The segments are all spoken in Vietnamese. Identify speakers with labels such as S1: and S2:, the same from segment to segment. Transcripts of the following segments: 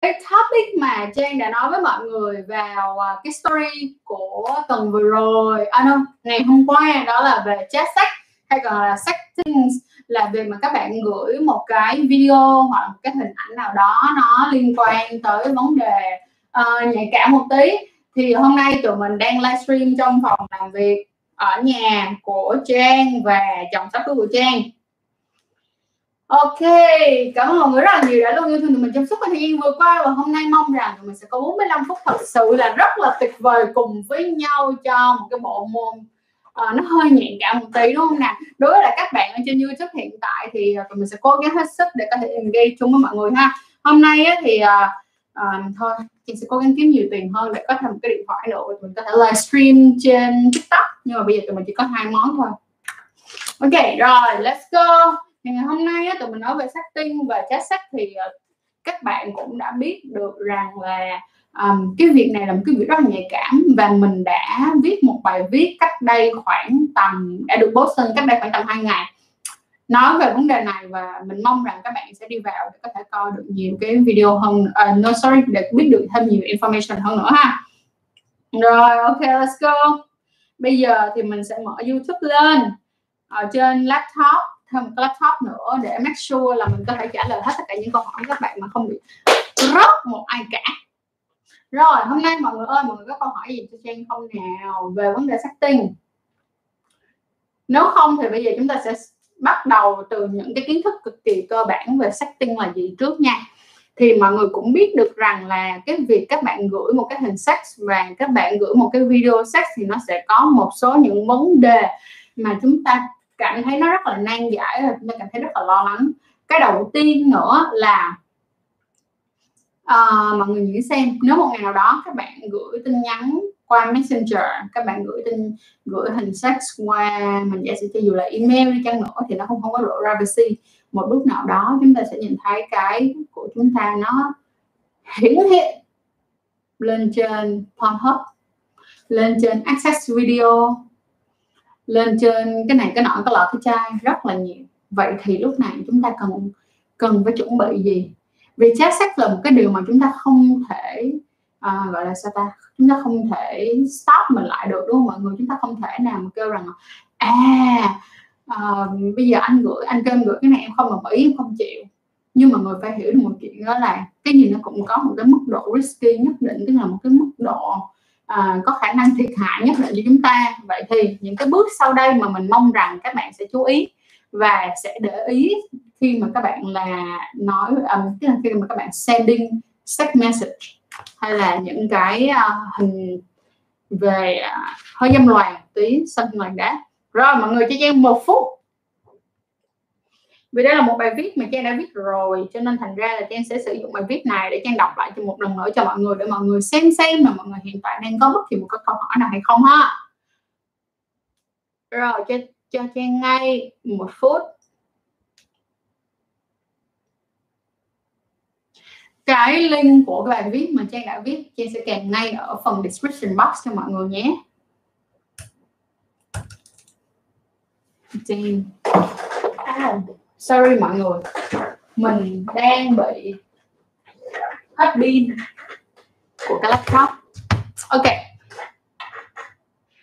S1: cái topic mà Trang đã nói với mọi người vào à, cái story của tuần vừa rồi à, no, ngày hôm qua đó là về chat sách hay còn là sách things là việc mà các bạn gửi một cái video hoặc một cái hình ảnh nào đó nó liên quan tới vấn đề uh, nhạy cảm một tí. Thì hôm nay tụi mình đang livestream trong phòng làm việc ở nhà của Trang và chồng sắp cưới của Trang Ok, cảm ơn mọi người rất là nhiều đã luôn yêu thương tụi mình trong suốt thời gian vừa qua và hôm nay mong rằng tụi mình sẽ có 45 phút thật sự là rất là tuyệt vời cùng với nhau cho một cái bộ môn uh, nó hơi nhạy cảm một tí đúng không nè đối với lại các bạn ở trên YouTube hiện tại thì ờ, tụi mình sẽ cố gắng hết sức để có thể engage chung với mọi người ha. Hôm nay á, thì uh, uh, thôi chị sẽ cố gắng kiếm nhiều tiền hơn để có thêm một cái điện thoại nữa mình có thể livestream trên TikTok. Nhưng mà bây giờ tụi mình chỉ có hai món thôi. Ok rồi let's go thì ngày hôm nay á, tụi mình nói về sắc tinh và chát sắc thì ờ, các bạn cũng đã biết được rằng là um, cái việc này là một cái việc rất là nhạy cảm và mình đã viết một bài viết cách đây khoảng tầm đã được post lên cách đây khoảng tầm hai ngày. Nói về vấn đề này và mình mong rằng các bạn sẽ đi vào để có thể coi được nhiều cái video hơn uh, no sorry để biết được thêm nhiều information hơn nữa ha. Rồi ok let's go. Bây giờ thì mình sẽ mở youtube lên. Ở trên laptop thêm một cái laptop nữa để make sure là mình có thể trả lời hết tất cả những câu hỏi của các bạn mà không bị rớt một ai cả. Rồi, hôm nay mọi người ơi, mọi người có câu hỏi gì cho Trang không nào? Về vấn đề sắc tinh nếu không thì bây giờ chúng ta sẽ bắt đầu từ những cái kiến thức cực kỳ cơ bản về sắc tinh là gì trước nha. Thì mọi người cũng biết được rằng là cái việc các bạn gửi một cái hình sex và các bạn gửi một cái video sex thì nó sẽ có một số những vấn đề mà chúng ta cảm thấy nó rất là nan giải và chúng ta cảm thấy rất là lo lắng. Cái đầu tiên nữa là uh, mọi người nghĩ xem nếu một ngày nào đó các bạn gửi tin nhắn qua messenger các bạn gửi tin gửi hình sex qua mình giả sử cho dù là email đi chăng nữa thì nó không không có lộ privacy. Một lúc nào đó chúng ta sẽ nhìn thấy cái của chúng ta nó hiển hiện lên trên Pornhub lên trên Access Video lên trên cái này cái nọ cái lọ cái chai rất là nhiều. Vậy thì lúc này chúng ta cần cần phải chuẩn bị gì? Vì chat sex là một cái điều mà chúng ta không thể à, gọi là sao ta? Chúng ta không thể stop mình lại được đúng không mọi người? Chúng ta không thể nào mà kêu rằng à, à bây giờ anh gửi anh kêu em gửi cái này em không đồng ý em không chịu. Nhưng mà người phải hiểu được một chuyện đó là cái gì nó cũng có một cái mức độ risky nhất định tức là một cái mức độ à, có khả năng thiệt hại nhất định cho chúng ta. Vậy thì những cái bước sau đây mà mình mong rằng các bạn sẽ chú ý và sẽ để ý khi mà các bạn là nói um, tức là khi mà các bạn sending text message hay là những cái uh, hình về uh, hơi dâm loài tí xanh like đá. Rồi mọi người cho em một phút vì đây là một bài viết mà Trang đã viết rồi cho nên thành ra là Trang sẽ sử dụng bài viết này để Trang đọc lại cho một lần nữa cho mọi người để mọi người xem xem là mọi người hiện tại đang có bất kỳ một cái câu hỏi nào hay không ha. Rồi cho cho Trang ngay một phút. Cái link của cái bài viết mà Trang đã viết Trang sẽ kèm ngay ở phần description box cho mọi người nhé. Trang. À, sorry mọi người. Mình đang bị hết pin của cái laptop. Ok.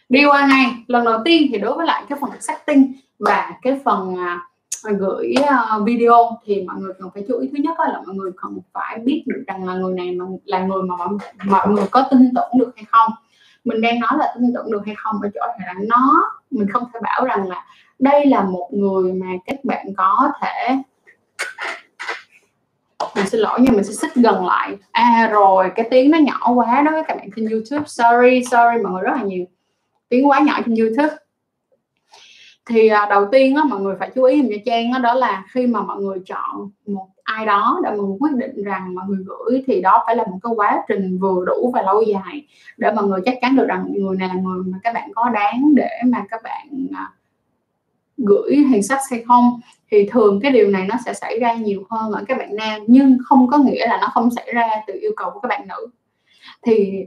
S1: Đi qua ngay. Lần đầu tiên thì đối với lại cái phần setting và cái phần uh, gửi uh, video thì mọi người cần phải chú ý. Thứ nhất là mọi người cần phải biết được rằng là người này là người mà mọi, mọi người có tin tưởng được hay không. Mình đang nói là tin tưởng được hay không ở chỗ là nó mình không thể bảo rằng là đây là một người mà các bạn có thể mình xin lỗi nhưng mình sẽ xích gần lại. À rồi cái tiếng nó nhỏ quá đó các bạn trên youtube. Sorry sorry mọi người rất là nhiều. Tiếng quá nhỏ trên youtube. Thì à, đầu tiên á, mọi người phải chú ý cho trang đó, đó là khi mà mọi người chọn một ai đó để mọi quyết định rằng mọi người gửi thì đó phải là một cái quá trình vừa đủ và lâu dài để mọi người chắc chắn được rằng người này là người mà các bạn có đáng để mà các bạn à, gửi hình sách hay không. Thì thường cái điều này nó sẽ xảy ra nhiều hơn ở các bạn nam nhưng không có nghĩa là nó không xảy ra từ yêu cầu của các bạn nữ. Thì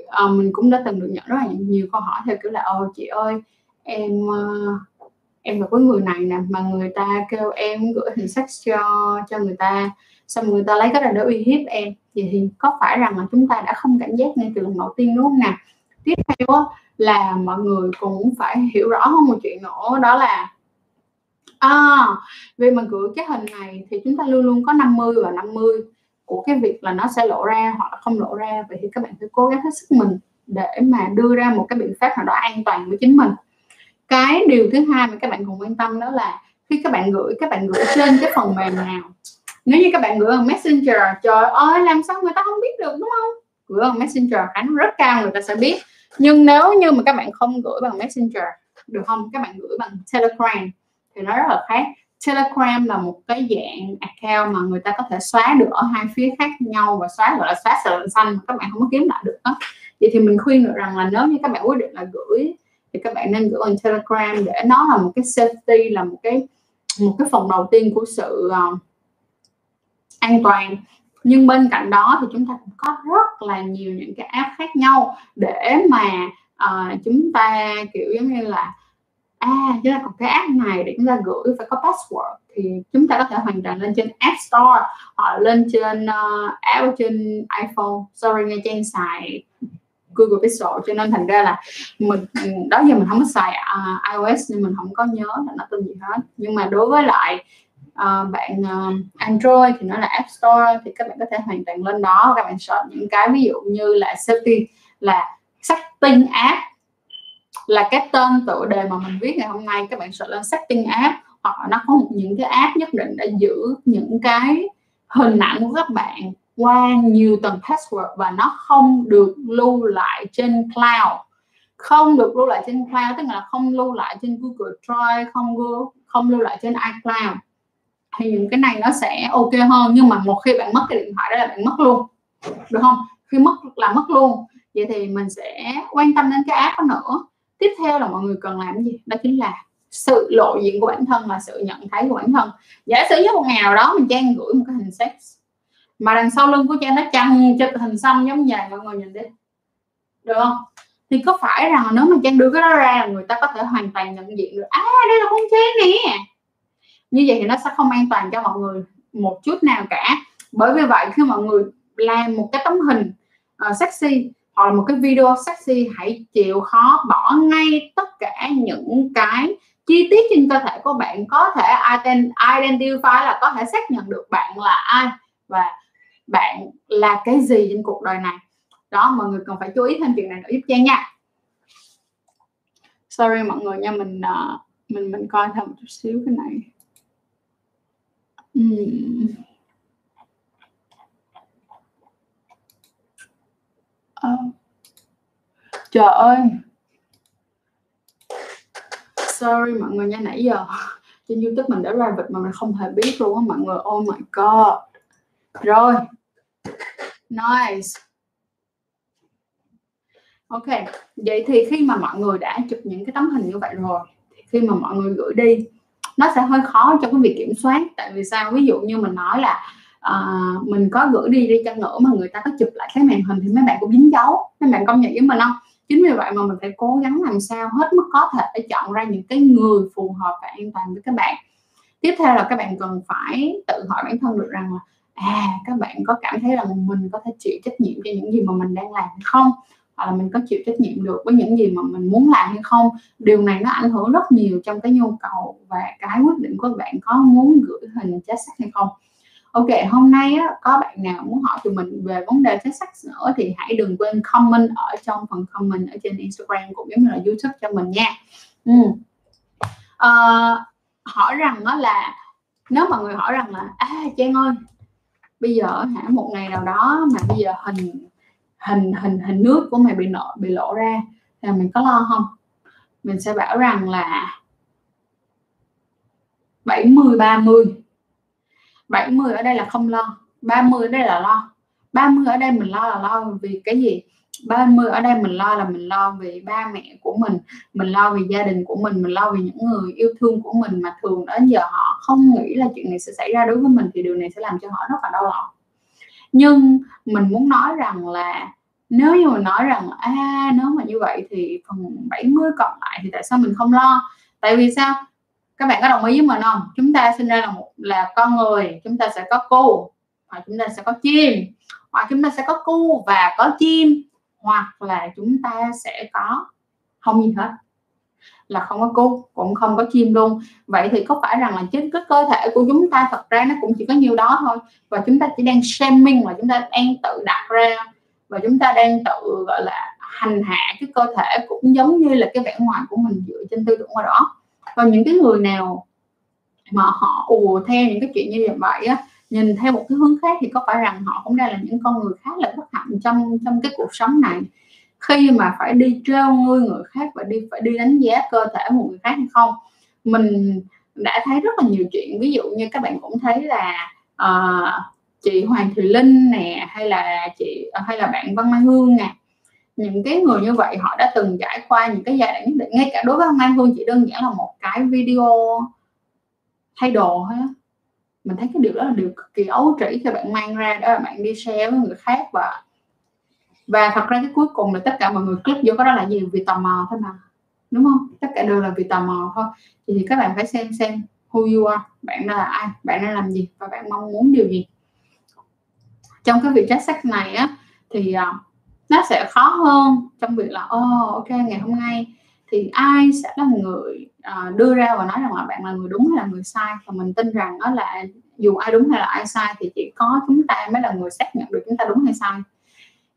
S1: uh, mình cũng đã từng được nhận rất là nhiều câu hỏi theo kiểu là ồ chị ơi em uh, em gặp với người này nè mà người ta kêu em gửi hình sách cho cho người ta xong người ta lấy cái này để uy hiếp em. Vậy thì có phải rằng là chúng ta đã không cảnh giác ngay từ lần đầu tiên đúng không nè? tiếp theo là mọi người cũng phải hiểu rõ hơn một chuyện nữa đó là à, vì mà gửi cái hình này thì chúng ta luôn luôn có 50 và 50 của cái việc là nó sẽ lộ ra hoặc là không lộ ra. Vậy thì các bạn phải cố gắng hết sức mình để mà đưa ra một cái biện pháp nào đó an toàn với chính mình cái điều thứ hai mà các bạn cùng quan tâm đó là khi các bạn gửi, các bạn gửi trên cái phần mềm nào. Nếu như các bạn gửi bằng messenger, trời ơi, làm sao người ta không biết được, đúng không? Gửi bằng messenger, khả năng rất cao người ta sẽ biết. Nhưng nếu như mà các bạn không gửi bằng messenger, được không? Các bạn gửi bằng telegram, thì nó rất là khác. Telegram là một cái dạng account mà người ta có thể xóa được ở hai phía khác nhau và xóa, gọi là xóa sờ xanh mà các bạn không có kiếm lại được đó vậy thì mình khuyên được rằng là nếu như các bạn quyết định là gửi thì các bạn nên gửi bằng telegram để nó là một cái safety là một cái một cái phần đầu tiên của sự uh, an toàn. Nhưng bên cạnh đó thì chúng ta cũng có rất là nhiều những cái app khác nhau để mà uh, chúng ta kiểu giống như là à chúng ta còn cái app này để chúng ta gửi phải có password thì chúng ta có thể hoàn toàn lên trên App Store hoặc lên trên uh, app trên iPhone. Sorry nghe trang xài. Google Pixel cho nên thành ra là mình đó giờ mình không có xài uh, iOS nên mình không có nhớ là nó tên gì hết. Nhưng mà đối với lại uh, bạn uh, Android thì nó là App Store thì các bạn có thể hoàn toàn lên đó các bạn search những cái ví dụ như là safety là setting app là cái tên tựa đề mà mình viết ngày hôm nay các bạn search lên setting app hoặc là nó có những cái app nhất định để giữ những cái hình ảnh của các bạn qua nhiều tầng password và nó không được lưu lại trên cloud. Không được lưu lại trên cloud, tức là không lưu lại trên Google Drive, không không lưu lại trên iCloud. Thì những cái này nó sẽ ok hơn, nhưng mà một khi bạn mất cái điện thoại đó là bạn mất luôn. Được không? Khi mất là mất luôn. Vậy thì mình sẽ quan tâm đến cái app đó nữa. Tiếp theo là mọi người cần làm gì? Đó chính là sự lộ diện của bản thân và sự nhận thấy của bản thân. Giả sử như một ngày nào đó mình trang gửi một cái hình sex mà đằng sau lưng của cha nó chằng cho hình xăm giống vậy mọi người nhìn đi. Được không? Thì có phải rằng nếu mà trang đưa cái đó ra người ta có thể hoàn toàn nhận diện được à đây là con chén nè. Như vậy thì nó sẽ không an toàn cho mọi người một chút nào cả. Bởi vì vậy khi mọi người làm một cái tấm hình uh, sexy hoặc là một cái video sexy hãy chịu khó bỏ ngay tất cả những cái chi tiết trên cơ thể của bạn. Có thể identify là có thể xác nhận được bạn là ai và bạn là cái gì trên cuộc đời này? Đó mọi người cần phải chú ý thêm chuyện này nữa giúp trang nha. Sorry mọi người nha mình uh, mình mình coi thêm một chút xíu cái này. Uhm. oh. trời ơi. Sorry mọi người nha nãy giờ trên youtube mình đã ra vịt mà mình không hề biết luôn á mọi người. Oh my god rồi. Nice. Ok vậy thì khi mà mọi người đã chụp những cái tấm hình như vậy rồi thì khi mà mọi người gửi đi nó sẽ hơi khó cho cái việc kiểm soát. Tại vì sao? Ví dụ như mình nói là uh, mình có gửi đi đi chăng nữa mà người ta có chụp lại cái màn hình thì mấy bạn cũng dính dấu mấy bạn công nhận với mình không? Chính vì vậy mà mình phải cố gắng làm sao hết mức có thể để chọn ra những cái người phù hợp và an toàn với các bạn. Tiếp theo là các bạn cần phải tự hỏi bản thân được rằng là à các bạn có cảm thấy là mình có thể chịu trách nhiệm cho những gì mà mình đang làm hay không? Hoặc là mình có chịu trách nhiệm được với những gì mà mình muốn làm hay không? Điều này nó ảnh hưởng rất nhiều trong cái nhu cầu và cái quyết định của bạn có muốn gửi hình chết sắc hay không. Ok hôm nay á, có bạn nào muốn hỏi tụi mình về vấn đề chết sắc nữa thì hãy đừng quên comment ở trong phần comment ở trên instagram cũng giống như là youtube cho mình nha. Ừ. à, hỏi rằng đó là nếu mà người hỏi rằng là à trang ơi bây giờ hả, một ngày nào đó mà bây giờ hình hình hình hình nước của mày bị nợ bị lộ ra là mình có lo không? Mình sẽ bảo rằng là 70 30 70 ở đây là không lo 30 ở đây là lo. 30 ở đây mình lo là lo vì cái gì? 30 ở đây mình lo là mình lo vì ba mẹ của mình mình lo vì gia đình của mình mình lo vì những người yêu thương của mình mà thường đến giờ họ không nghĩ là chuyện này sẽ xảy ra đối với mình thì điều này sẽ làm cho họ rất là đau lòng. Nhưng mình muốn nói rằng là nếu như mình nói rằng à nếu mà như vậy thì phần 70 còn lại thì tại sao mình không lo? Tại vì sao? Các bạn có đồng ý với mình không? Chúng ta sinh ra là một, là con người, chúng ta sẽ có cô hoặc chúng ta sẽ có chim, hoặc chúng ta sẽ có cu và có chim hoặc là chúng ta sẽ có, không gì hết, là không có cu cũng không có chim luôn. Vậy thì có phải rằng là chính cái cơ thể của chúng ta thật ra nó cũng chỉ có nhiêu đó thôi, và chúng ta chỉ đang shaming, và chúng ta đang tự đặt ra, và chúng ta đang tự, gọi là, hành hạ cái cơ thể cũng giống như là cái vẻ ngoài của mình dựa trên tư tưởng ngoài đó. Còn những cái người nào mà họ ùa theo những cái chuyện như vậy á nhìn theo một cái hướng khác thì có phải rằng họ cũng đang là những con người khá là bất hạnh trong trong cái cuộc sống này? Khi mà phải đi treo ngươi người khác và đi phải đi đánh giá cơ thể một người khác hay không? Mình đã thấy rất là nhiều chuyện. Ví dụ như các bạn cũng thấy là uh, chị Hoàng Thùy Linh nè hay là chị hay là bạn Văn Mai Hương nè. Những cái người như vậy họ đã từng trải qua những cái giai đoạn nhất định. Ngay cả đối với Mai Hương chỉ đơn giản là một cái video thay đồ thôi mình thấy cái điều đó là điều cực kỳ ấu trĩ khi bạn mang ra đó là bạn đi share với người khác và và thật ra cái cuối cùng là tất cả mọi người click vô cái đó là gì? Vì tò mò thôi mà đúng không? Tất cả đều là vì tò mò thôi. Thì các bạn phải xem xem who you are bạn là ai bạn đang làm gì và bạn mong muốn điều gì. Trong cái việc trách sách này á thì uh, nó sẽ khó hơn trong việc là oh, ok ngày hôm nay thì ai sẽ là người uh, đưa ra và nói rằng là bạn là người đúng hay là người sai? Và mình tin rằng đó là dù ai đúng hay là ai sai thì chỉ có chúng ta mới là người xác nhận được chúng ta đúng hay sai.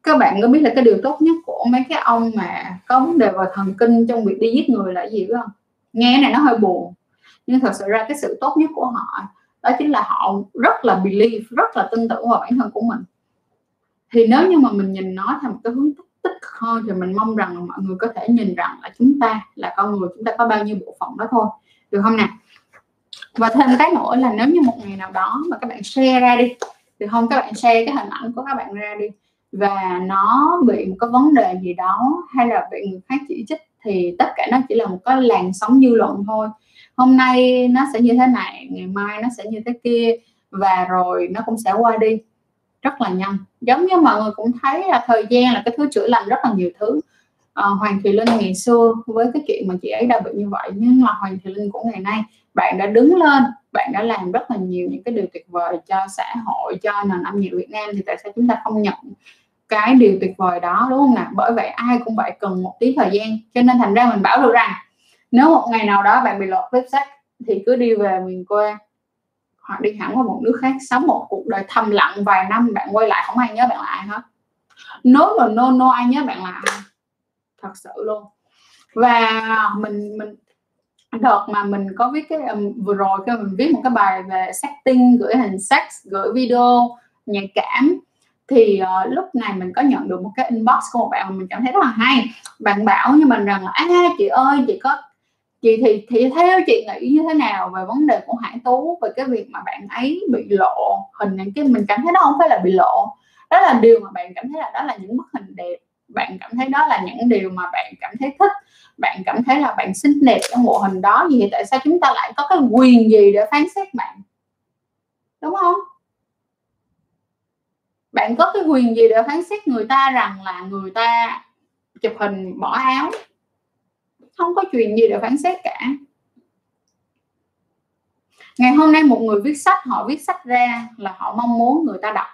S1: Các bạn có biết là cái điều tốt nhất của mấy cái ông mà có vấn đề về thần kinh trong việc đi giết người là gì không? Nghe này nó hơi buồn nhưng thật sự ra cái sự tốt nhất của họ đó chính là họ rất là believe rất là tin tưởng vào bản thân của mình. Thì nếu như mà mình nhìn nó theo một cái hướng tích, tích cực hơn thì mình mong rằng mọi người có thể nhìn rằng là chúng ta là con người, chúng ta có bao nhiêu bộ phận đó thôi. Được không nè? Và thêm cái nữa là nếu như một ngày nào đó mà các bạn share ra đi, được không? Các bạn share cái hình ảnh của các bạn ra đi và nó bị một cái vấn đề gì đó hay là bị người khác chỉ trích thì tất cả nó chỉ là một cái làn sóng dư luận thôi. Hôm nay nó sẽ như thế này, ngày mai nó sẽ như thế kia và rồi nó cũng sẽ qua đi. Rất là nhanh giống như mọi người cũng thấy là thời gian là cái thứ chữa lành rất là nhiều thứ. À, Hoàng Thùy Linh ngày xưa với cái chuyện mà chị ấy đã bị như vậy nhưng mà Hoàng Thùy Linh của ngày nay bạn đã đứng lên bạn đã làm rất là nhiều những cái điều tuyệt vời cho xã hội cho nền âm nhạc Việt Nam thì tại sao chúng ta không nhận cái điều tuyệt vời đó đúng không nào? Bởi vậy ai cũng vậy cần một tí thời gian cho nên thành ra mình bảo được rằng nếu một ngày nào đó bạn bị lọt clip sách thì cứ đi về miền quê hoặc đi hẳn qua một nước khác sống một cuộc đời thầm lặng vài năm bạn quay lại không ai nhớ bạn là ai hết. Nói mà no no ai nhớ bạn là ai? Thật sự luôn. Và mình mình đợt mà mình có viết cái um, vừa rồi khi mình viết một cái bài về setting gửi hình sex gửi video nhạy cảm thì uh, lúc này mình có nhận được một cái inbox của một bạn mà mình cảm thấy rất là hay. Bạn bảo như mình rằng là à chị ơi chị có chị thì thì theo chị nghĩ như thế nào về vấn đề của Hải Tú, về cái việc mà bạn ấy bị lộ hình những cái mình cảm thấy nó không phải là bị lộ. Đó là điều mà bạn cảm thấy là đó là những bức hình đẹp. Bạn cảm thấy đó là những điều mà bạn cảm thấy thích. Bạn cảm thấy là bạn xinh đẹp trong bộ hình đó. Gì tại sao chúng ta lại có cái quyền gì để phán xét bạn? Đúng không? Bạn có cái quyền gì để phán xét người ta rằng là người ta chụp hình bỏ áo? Không có chuyện gì để phán xét cả. Ngày hôm nay một người viết sách, họ viết sách ra là họ mong muốn người ta đọc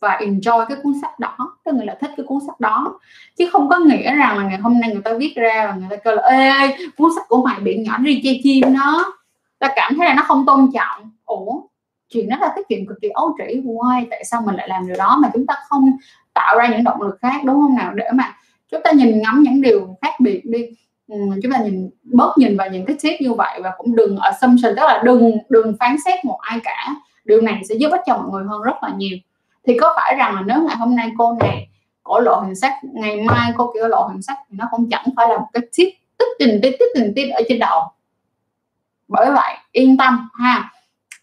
S1: và enjoy cái cuốn sách đó, tức người là thích cái cuốn sách đó. Chứ không có nghĩa rằng là ngày hôm nay người ta viết ra và người ta kêu là, ê cuốn sách của mày bị nhỏ đi chơi chim nó ta cảm thấy là nó không tôn trọng. Ủa, chuyện đó là cái chuyện cực kỳ ấu trĩ. Why? Tại sao mình lại làm điều đó mà chúng ta không tạo ra những động lực khác, đúng không nào? Để mà chúng ta nhìn ngắm những điều khác biệt đi. Ừ, chúng ta nhìn, bớt nhìn vào những cái tip như vậy và cũng đừng assumption, tức là đừng đừng phán xét một ai cả. Điều này sẽ giúp ích cho mọi người hơn rất là nhiều. Thì có phải rằng là nếu ngày hôm nay cô này cổ lộ hình sắc, ngày mai cô kiểu lộ hình sắc thì nó cũng chẳng phải là một cái tip tích tình tích tích tình tích ở trên đầu. Bởi vậy, yên tâm ha.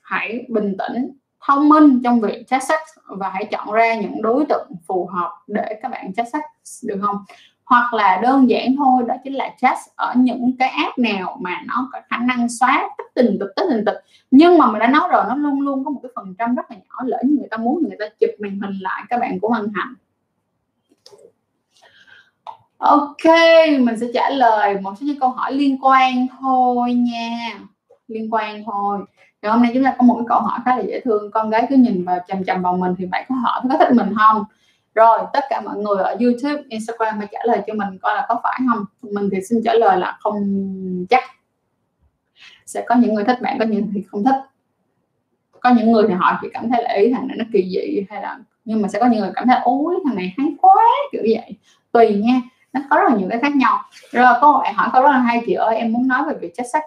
S1: Hãy bình tĩnh, thông minh trong việc chat sách và hãy chọn ra những đối tượng phù hợp để các bạn chat sách được không? Hoặc là đơn giản thôi, đó chính là chat ở những cái app nào mà nó có khả năng xóa tích tình tịch tích tình tịch nhưng mà mình đã nói rồi, nó luôn luôn có một cái phần trăm rất là nhỏ lỡ như người ta muốn người ta chụp màn hình lại các bạn cũng hân hạnh ok, mình sẽ trả lời một số những câu hỏi liên quan thôi nha. Liên quan thôi. Thì hôm nay chúng ta có một cái câu hỏi khá là dễ thương. Con gái cứ nhìn vào chầm chầm vào mình thì bạn có hỏi có thích mình không? Rồi tất cả mọi người ở YouTube Instagram hãy trả lời cho mình coi là có phải không? Mình thì xin trả lời là không chắc. Sẽ có những người thích bạn có những người thì không thích. Có những người thì họ chỉ cảm thấy là ý thằng này nó kỳ dị hay là nhưng mà sẽ có những người cảm thấy ối thằng này hay quá kiểu vậy. Tùy nha nó có rất là nhiều cái khác nhau. Rồi có một bạn hỏi câu rất là hay chị ơi em muốn nói về việc chất sex.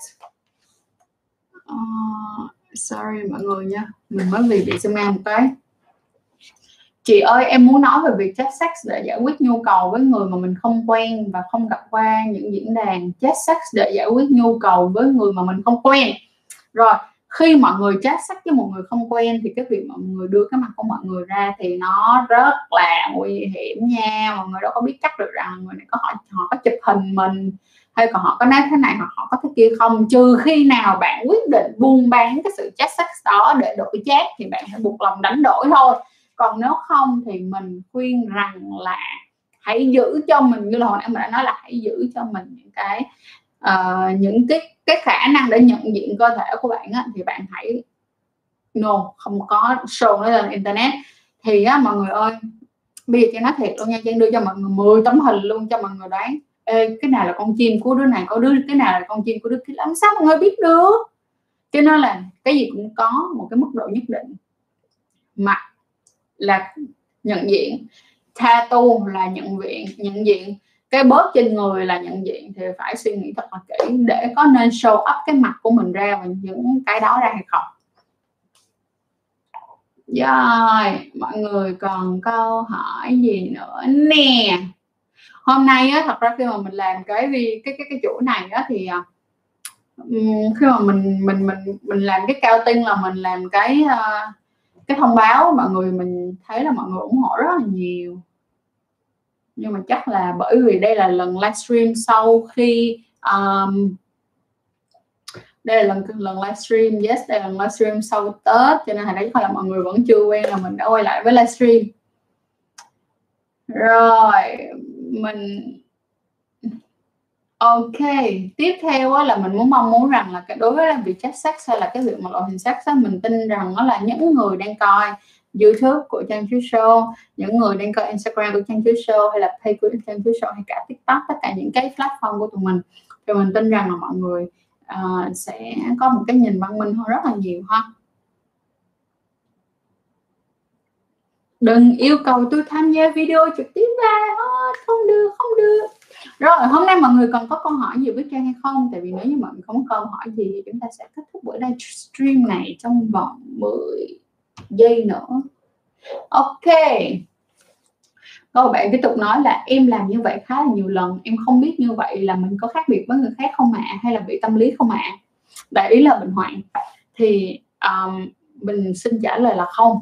S1: Uh, sorry mọi người nha mình mới vì bị zoom ngang một cái chị ơi, em muốn nói về việc chat sex để giải quyết nhu cầu với người mà mình không quen và không gặp qua những diễn đàn chat sex để giải quyết nhu cầu với người mà mình không quen. Rồi, khi mọi người chat sex với một người không quen thì cái việc mọi người đưa cái mặt của mọi người ra thì nó rất là nguy hiểm nha. Mọi người đâu có biết chắc được rằng người này có họ họ có chụp hình mình hay còn họ có nói thế này hoặc họ có thế kia không. Trừ khi nào bạn quyết định buôn bán cái sự chat sex đó để đổi chat thì bạn phải buộc lòng đánh đổi thôi còn nếu không thì mình khuyên rằng là hãy giữ cho mình như là hồi nãy mình đã nói là hãy giữ cho mình những cái uh, những cái cái khả năng để nhận diện cơ thể của bạn á, thì bạn hãy no không có show nó lên internet. Thì á, mọi người ơi bây giờ cho nói thiệt luôn nha Trang đưa cho mọi người 10 tấm hình luôn cho mọi người đoán. Ê, cái nào là con chim của đứa này có đứa cái nào là con chim của đứa kia làm sao mọi người biết được. Cho nên là cái gì cũng có một cái mức độ nhất định. Mặc là nhận diện. Tattoo là nhận diện nhận diện. Cái bớt trên người là nhận diện thì phải suy nghĩ thật là kỹ để có nên show up cái mặt của mình ra và những cái đó ra hay không. Rồi mọi người còn câu hỏi gì nữa nè? Hôm nay á thật ra khi mà mình làm cái vì cái cái cái chủ này á thì à, khi mà mình mình mình mình làm cái cao tinh là mình làm cái uh, cái thông báo mọi người mình thấy là mọi người ủng hộ rất là nhiều. Nhưng mà chắc là bởi vì đây là lần livestream sau khi um, đây là lần lần livestream yes đây là lần livestream sau tết cho nên là đấy là mọi người vẫn chưa quen là mình đã quay lại với livestream. Rồi mình Ok, tiếp theo á, là mình muốn mong muốn rằng là cái đối với việc chat sex hay là cái việc mà loại hình sex á, mình tin rằng nó là những người đang coi YouTube của Trang Chiếu Show, những người đang coi Instagram của Trang Chiếu Show hay là page của Trang Chiếu Show hay cả TikTok, tất cả những cái platform của tụi mình thì mình tin rằng là mọi người uh, sẽ có một cái nhìn văn minh hơn rất là nhiều ha. Đừng yêu cầu tôi tham gia video trực tiếp ra, không được, không được. Rồi hôm nay mọi người còn có câu hỏi gì với trang hay không? Tại vì nếu như mọi người không có câu hỏi gì thì chúng ta sẽ kết thúc buổi livestream này trong vòng 10 giây nữa. Ok. Câu bạn tiếp tục nói là em làm như vậy khá là nhiều lần. Em không biết như vậy là mình có khác biệt với người khác không ạ? À? hay là bị tâm lý không ạ? À? đại ý là bệnh hoạn thì um, mình xin trả lời là không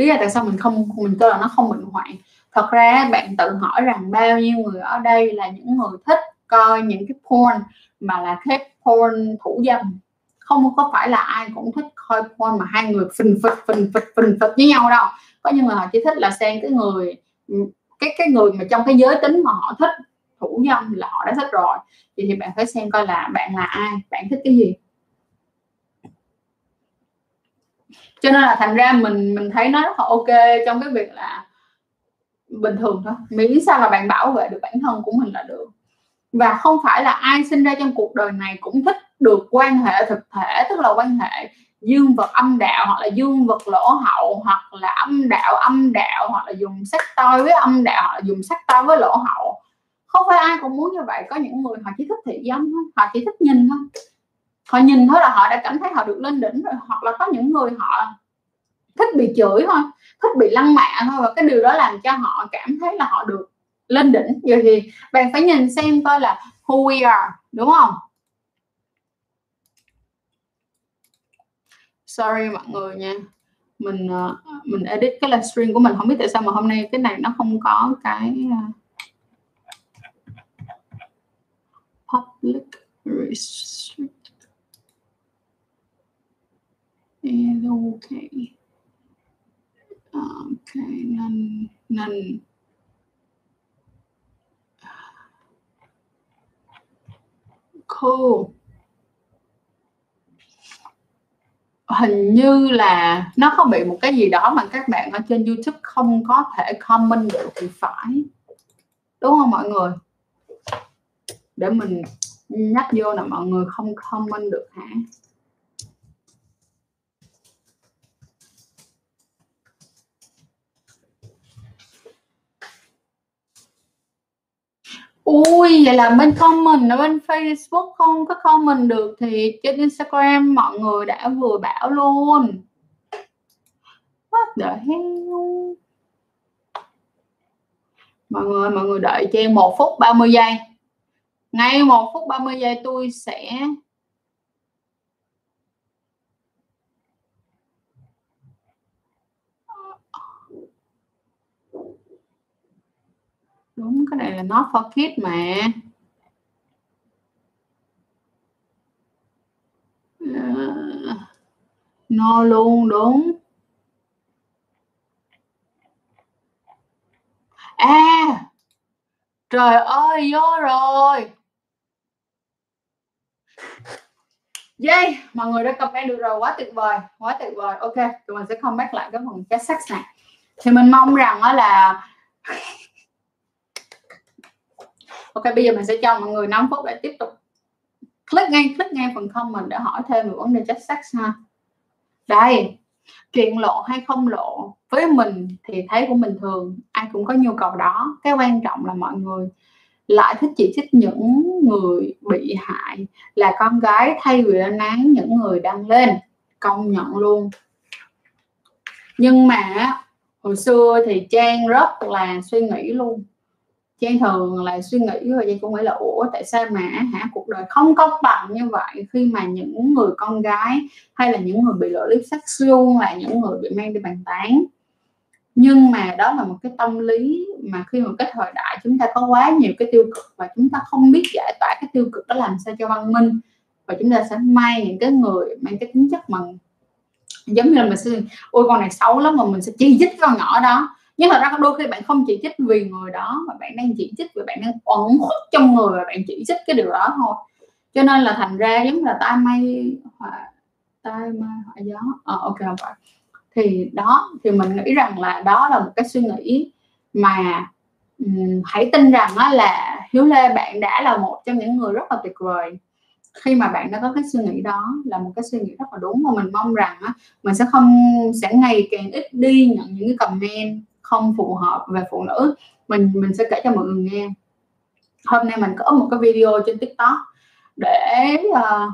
S1: lý do tại sao mình không mình kêu là nó không bệnh hoạn. Thật ra bạn tự hỏi rằng bao nhiêu người ở đây là những người thích coi những cái porn mà là cái porn thủ dâm. Không có phải là ai cũng thích coi porn mà hai người phình phịch phình phịch phình phịch với nhau đâu. Có những người họ chỉ thích là xem cái người cái cái người mà trong cái giới tính mà họ thích thủ dâm là họ đã thích rồi. Thì, thì bạn phải xem coi là bạn là ai bạn thích cái gì cho nên là thành ra mình mình thấy nó rất là ok trong cái việc là bình thường thôi. Miễn sao là bạn bảo vệ được bản thân của mình là được. Và không phải là ai sinh ra trong cuộc đời này cũng thích được quan hệ thực thể, tức là quan hệ dương vật âm đạo hoặc là dương vật lỗ hậu hoặc là âm đạo âm đạo hoặc là dùng sắc toi với âm đạo hoặc là dùng sắc toi với lỗ hậu. Không phải ai cũng muốn như vậy. Có những người họ chỉ thích thị dâm thôi, họ chỉ thích nhìn thôi họ nhìn thôi là họ đã cảm thấy họ được lên đỉnh rồi, hoặc là có những người họ thích bị chửi thôi, thích bị lăng mạ thôi, và cái điều đó làm cho họ cảm thấy là họ được lên đỉnh. Giờ thì bạn phải nhìn xem coi là who we are, đúng không? Sorry mọi người nha. Mình ờ, mình edit cái livestream của mình, không biết tại sao mà hôm nay cái này nó không có cái ờ, public restriction And okay. Ok none, none. cool. Hình như là nó có bị một cái gì đó mà các bạn ở trên YouTube không có thể comment được thì phải. Đúng không mọi người? Để mình nhắc vô là mọi người không comment được hả? Ui, vậy là bên comment ở bên Facebook không có comment được thì trên Instagram mọi người đã vừa bảo luôn. What the hell? Mọi người, mọi người đợi cho em 1 phút 30 giây. Ngay 1 phút 30 giây tôi sẽ đúng cái này là not for kids mà ờ, no luôn đúng à trời ơi vô rồi Yay, mọi người đã comment được rồi, quá tuyệt vời, quá tuyệt vời. Ok, tụi mình sẽ comment lại cái phần chat sex này. Thì mình mong rằng đó là ok, bây giờ mình sẽ cho mọi người 5 phút để tiếp tục click ngay click ngay phần comment để hỏi thêm về vấn đề chất sex ha. Đây chuyện lộ hay không lộ, với mình thì thấy cũng bình thường, ai cũng có nhu cầu đó. Cái quan trọng là mọi người lại thích chỉ trích những người bị hại là con gái thay vì lên án những người đăng lên, công nhận luôn. Nhưng mà hồi xưa thì trang rất là suy nghĩ luôn. Trang thường là suy nghĩ và Trang cũng nghĩ là, ủa, tại sao mà hả, cuộc đời không công bằng như vậy khi mà những người con gái hay là những người bị lộ liếp sắc xuyên là những người bị mang đi bàn tán? Nhưng mà đó là một cái tâm lý mà khi mà cái thời đại chúng ta có quá nhiều cái tiêu cực và chúng ta không biết giải tỏa cái tiêu cực đó làm sao cho văn minh và chúng ta sẽ may những cái người mang cái tính chất mà giống như là mình sẽ, ôi, con này xấu lắm mà mình sẽ chi dích con nhỏ đó nhưng thật ra đôi khi bạn không chỉ trích vì người đó mà bạn đang chỉ trích vì bạn đang ẩn khuất trong người và bạn chỉ trích cái điều đó thôi. Cho nên là thành ra giống là tai may họa tai may họa gió. Ờ ok không phải. Thì đó thì mình nghĩ rằng là đó là một cái suy nghĩ mà um, hãy tin rằng đó là hiếu lê bạn đã là một trong những người rất là tuyệt vời. Khi mà bạn đã có cái suy nghĩ đó là một cái suy nghĩ rất là đúng và mình mong rằng á, mình sẽ không sẽ ngày càng ít đi nhận những cái comment không phù hợp về phụ nữ mình mình sẽ kể cho mọi người nghe. Hôm nay mình có một cái video trên tiktok để uh,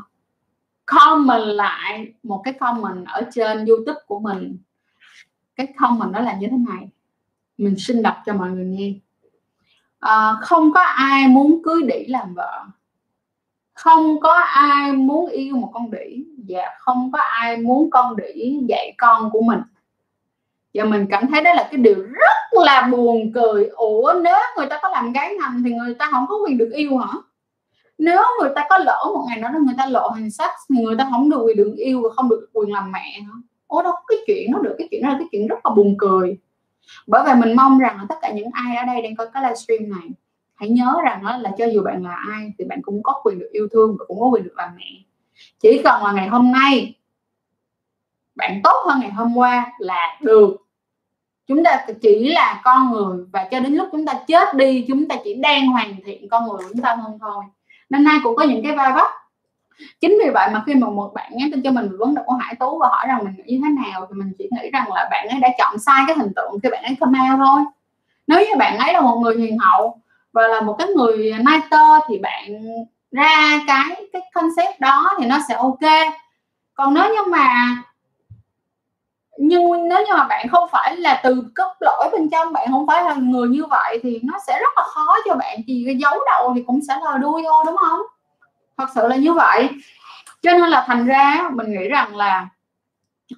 S1: comment lại một cái comment ở trên youtube của mình. Cái comment đó là như thế này. Mình xin đọc cho mọi người nghe. À, không có ai muốn cưới đĩ làm vợ. Không có ai muốn yêu một con đĩ và không có ai muốn con đĩ dạy con của mình và mình cảm thấy đó là cái điều rất là buồn cười. Ủa, nếu người ta có làm gái ngầm thì người ta không có quyền được yêu hả? Nếu người ta có lỡ một ngày đó là người ta lộ hình sắc thì người ta không được quyền được yêu và không được quyền làm mẹ hả? Ủa, đâu cái chuyện nó được. Cái chuyện đó là cái chuyện rất là buồn cười. Bởi vậy mình mong rằng là tất cả những ai ở đây đang coi cái livestream này, hãy nhớ rằng đó là cho dù bạn là ai thì bạn cũng có quyền được yêu thương và cũng có quyền được làm mẹ. Chỉ cần là ngày hôm nay bạn tốt hơn ngày hôm qua là được chúng ta chỉ là con người và cho đến lúc chúng ta chết đi, chúng ta chỉ đang hoàn thiện con người của chúng ta hơn thôi. Nên nay cũng có những cái vai vấp. Chính vì vậy mà khi mà một bạn nhắn tin cho mình vấn đề của hải tú và hỏi rằng mình nghĩ như thế nào, thì mình chỉ nghĩ rằng là bạn ấy đã chọn sai cái hình tượng khi bạn ấy comment thôi. Nếu như bạn ấy là một người hiền hậu và là một cái người nighter thì bạn ra cái cái concept đó thì nó sẽ ok. Còn nếu như mà nhưng nếu như mà bạn không phải là từ cốt lõi bên trong, bạn không phải là người như vậy thì nó sẽ rất là khó cho bạn. Chỉ giấu đầu thì cũng sẽ là đuôi thôi, đúng không? Thật sự là như vậy. Cho nên là thành ra, mình nghĩ rằng là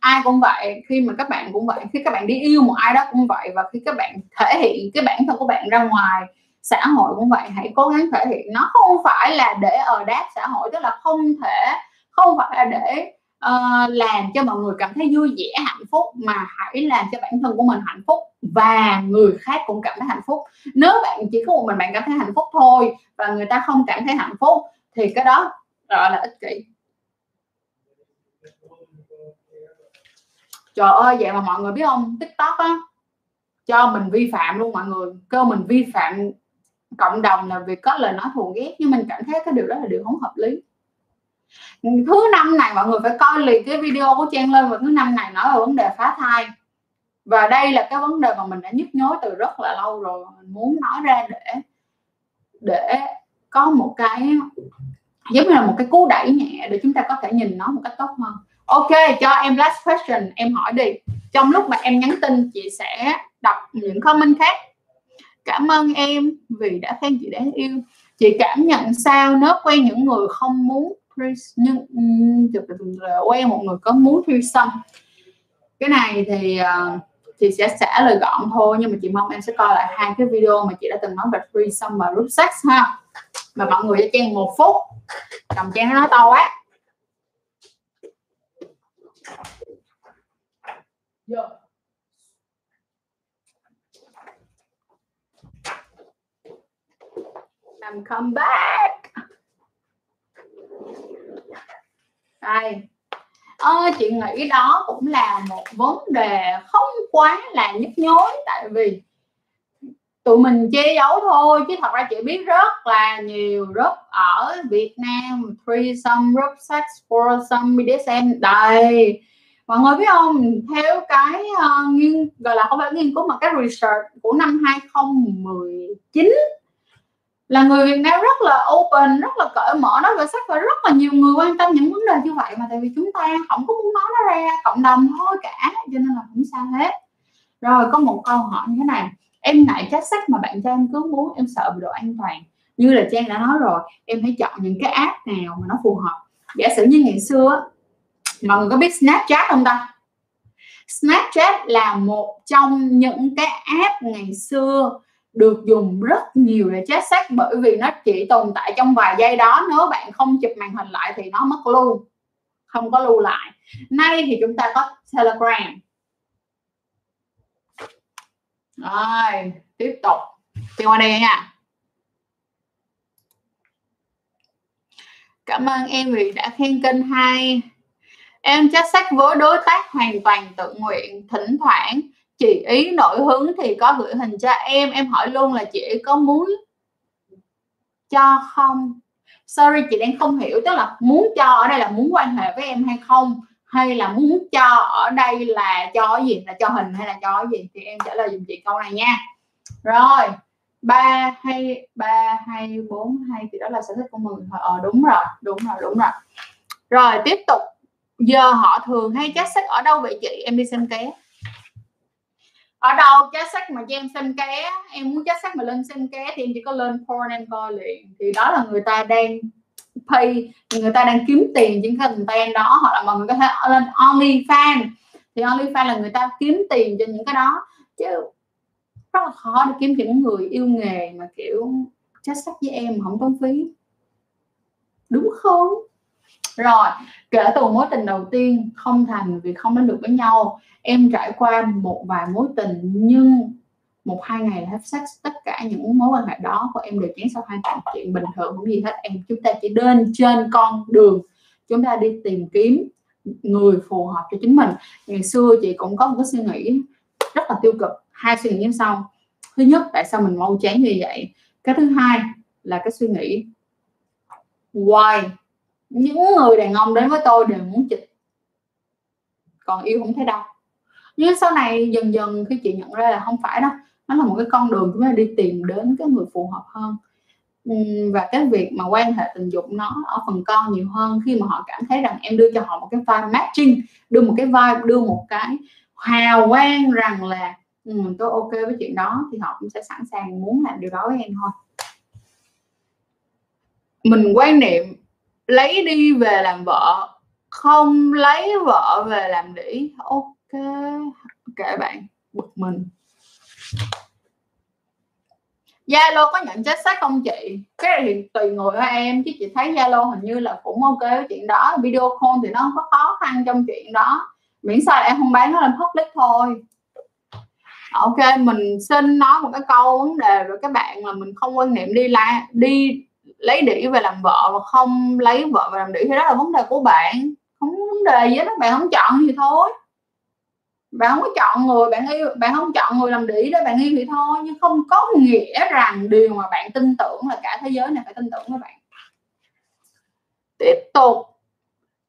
S1: ai cũng vậy, khi mà các bạn cũng vậy, khi các bạn đi yêu một ai đó cũng vậy, và khi các bạn thể hiện cái bản thân của bạn ra ngoài xã hội cũng vậy, hãy cố gắng thể hiện. Nó không phải là để ở đáp xã hội, tức là không thể, không phải là để uh, làm cho mọi người cảm thấy vui vẻ hạnh phúc mà hãy làm cho bản thân của mình hạnh phúc và người khác cũng cảm thấy hạnh phúc. Nếu bạn chỉ có một mình bạn cảm thấy hạnh phúc thôi và người ta không cảm thấy hạnh phúc thì cái đó gọi là ích kỷ. Trời ơi vậy mà mọi người biết không? Tiktok á cho mình vi phạm luôn mọi người. Cơ mình vi phạm cộng đồng là việc có lời nói thù ghét nhưng mình cảm thấy cái điều đó là điều không hợp lý thứ năm này mọi người phải coi liền cái video của trang lên và thứ năm này nói về vấn đề phá thai. Và đây là cái vấn đề mà mình đã nhức nhối từ rất là lâu rồi mình muốn nói ra để để có một cái, giống như là một cái cú đẩy nhẹ để chúng ta có thể nhìn nó một cách tốt hơn. Ok, cho em last question, em hỏi đi. Trong lúc mà em nhắn tin, chị sẽ đọc những comment khác. Cảm ơn em vì đã khen chị đáng yêu. Chị cảm nhận sao nếu quen những người không muốn nhưng ờ, quen một người có muốn threesome cái này thì uh, chị sẽ trả lời gọn thôi nhưng mà chị mong em sẽ coi lại hai cái video mà chị đã từng nói về threesome và group sex ha. Mà mọi người cho trang một phút. Cầm trang nó to quá. Yeah. I'm come back đây. À, chị nghĩ đó cũng là một vấn đề không quá là nhức nhối tại vì tụi mình che giấu thôi chứ thật ra chị biết rất là nhiều group ở Việt Nam threesome group sex foursome BDSM đầy mọi người biết không theo cái uh, nghiên gọi là không phải nghiên cứu mà cái research của năm 2019 là người Việt Nam rất là open, rất là cởi mở, nói về sách và rất là nhiều người quan tâm những vấn đề như vậy mà tại vì chúng ta không có muốn nói nó ra, cộng đồng thôi cả, cho nên là không sao hết. Rồi, có một câu hỏi như thế này, em ngại chat sách mà bạn cho em cứ muốn, em sợ bị độ an toàn. Như là trang đã nói rồi, em hãy chọn những cái app nào mà nó phù hợp. Giả sử như ngày xưa mọi người có biết Snapchat không ta? Snapchat là một trong những cái app ngày xưa được dùng rất nhiều để chat xác bởi vì nó chỉ tồn tại trong vài giây đó. Nếu bạn không chụp màn hình lại thì nó mất lưu, không có lưu lại. Nay thì chúng ta có telegram. Rồi, tiếp tục. Đi qua đây nha. Cảm ơn em vì đã khen kênh hay. em chat sách với đối tác hoàn toàn tự nguyện, thỉnh thoảng chị ý nội hứng thì có gửi hình cho em em hỏi luôn là chị có muốn cho không? Sorry, chị đang không hiểu, tức là muốn cho ở đây là muốn quan hệ với em hay không? Hay là muốn cho ở đây là cho cái gì, là cho hình hay là cho cái gì? Thì em trả lời dùm chị câu này nha. Rồi, ba hay ba hay, bốn hay, thì đó là sở thích của mình ờ đúng rồi đúng rồi đúng rồi. Rồi, tiếp tục. Giờ họ thường hay chat sách ở đâu vậy chị? Em đi xem ké ở đâu chat sách mà cho em xem ké? Em muốn chat sách mà lên xem ké thì em chỉ có lên porn em coi liền thì đó là người ta đang pay, người ta đang kiếm tiền trên cái content đó, hoặc là mọi người có thể lên OnlyFans. Thì OnlyFans là người ta kiếm tiền cho những cái đó. Chứ rất là khó để kiếm những người yêu nghề mà kiểu chat sách với em không tốn phí. Đúng không? Rồi, kể từ mối tình đầu tiên không thành vì không đến được với nhau, em trải qua một vài mối tình nhưng một hai ngày là hết sex, tất cả những mối quan hệ đó của em đều chán sau hai chuyện bình thường không gì hết, em chúng ta chỉ đến trên con đường, chúng ta đi tìm kiếm người phù hợp cho chính mình. Ngày xưa chị cũng có một cái suy nghĩ rất là tiêu cực, hai suy nghĩ như sau. Thứ nhất, tại sao mình mau chán như vậy? Cái thứ hai là cái suy nghĩ, why những người đàn ông đến với tôi đều muốn chịch còn yêu không thấy đâu nhưng sau này dần dần khi chị nhận ra là không phải đâu nó là một cái con đường chúng ta đi tìm đến cái người phù hợp hơn. Và cái việc mà quan hệ tình dục nó ở phần con nhiều hơn khi mà họ cảm thấy rằng em đưa cho họ một cái vibe matching đưa một cái vibe đưa một cái hào quang rằng là ừ, tôi ok với chuyện đó thì họ cũng sẽ sẵn sàng muốn làm điều đó với em thôi. Mình quan niệm lấy đi về làm vợ không lấy vợ về làm đĩ ok kệ bạn bực mình Zalo có nhận chết sách không chị? Cái này thì tùy người ở em chứ chị thấy Zalo hình như là cũng ok với chuyện đó. Video call thì nó không có khó khăn trong chuyện đó. Miễn sao là em không bán nó lên public thôi. Ok, mình xin nói một cái câu vấn đề với các bạn là mình không quan niệm đi la đi lấy đĩ về làm vợ và không lấy vợ về làm đĩ. Thì đó là vấn đề của bạn. Không vấn đề gì đó bạn không chọn thì thôi. Bạn không có chọn người, bạn yêu, bạn không chọn người làm đĩ đó, bạn yêu thì thôi. Nhưng không có nghĩa rằng điều mà bạn tin tưởng là cả thế giới này phải tin tưởng với bạn. Tiếp tục.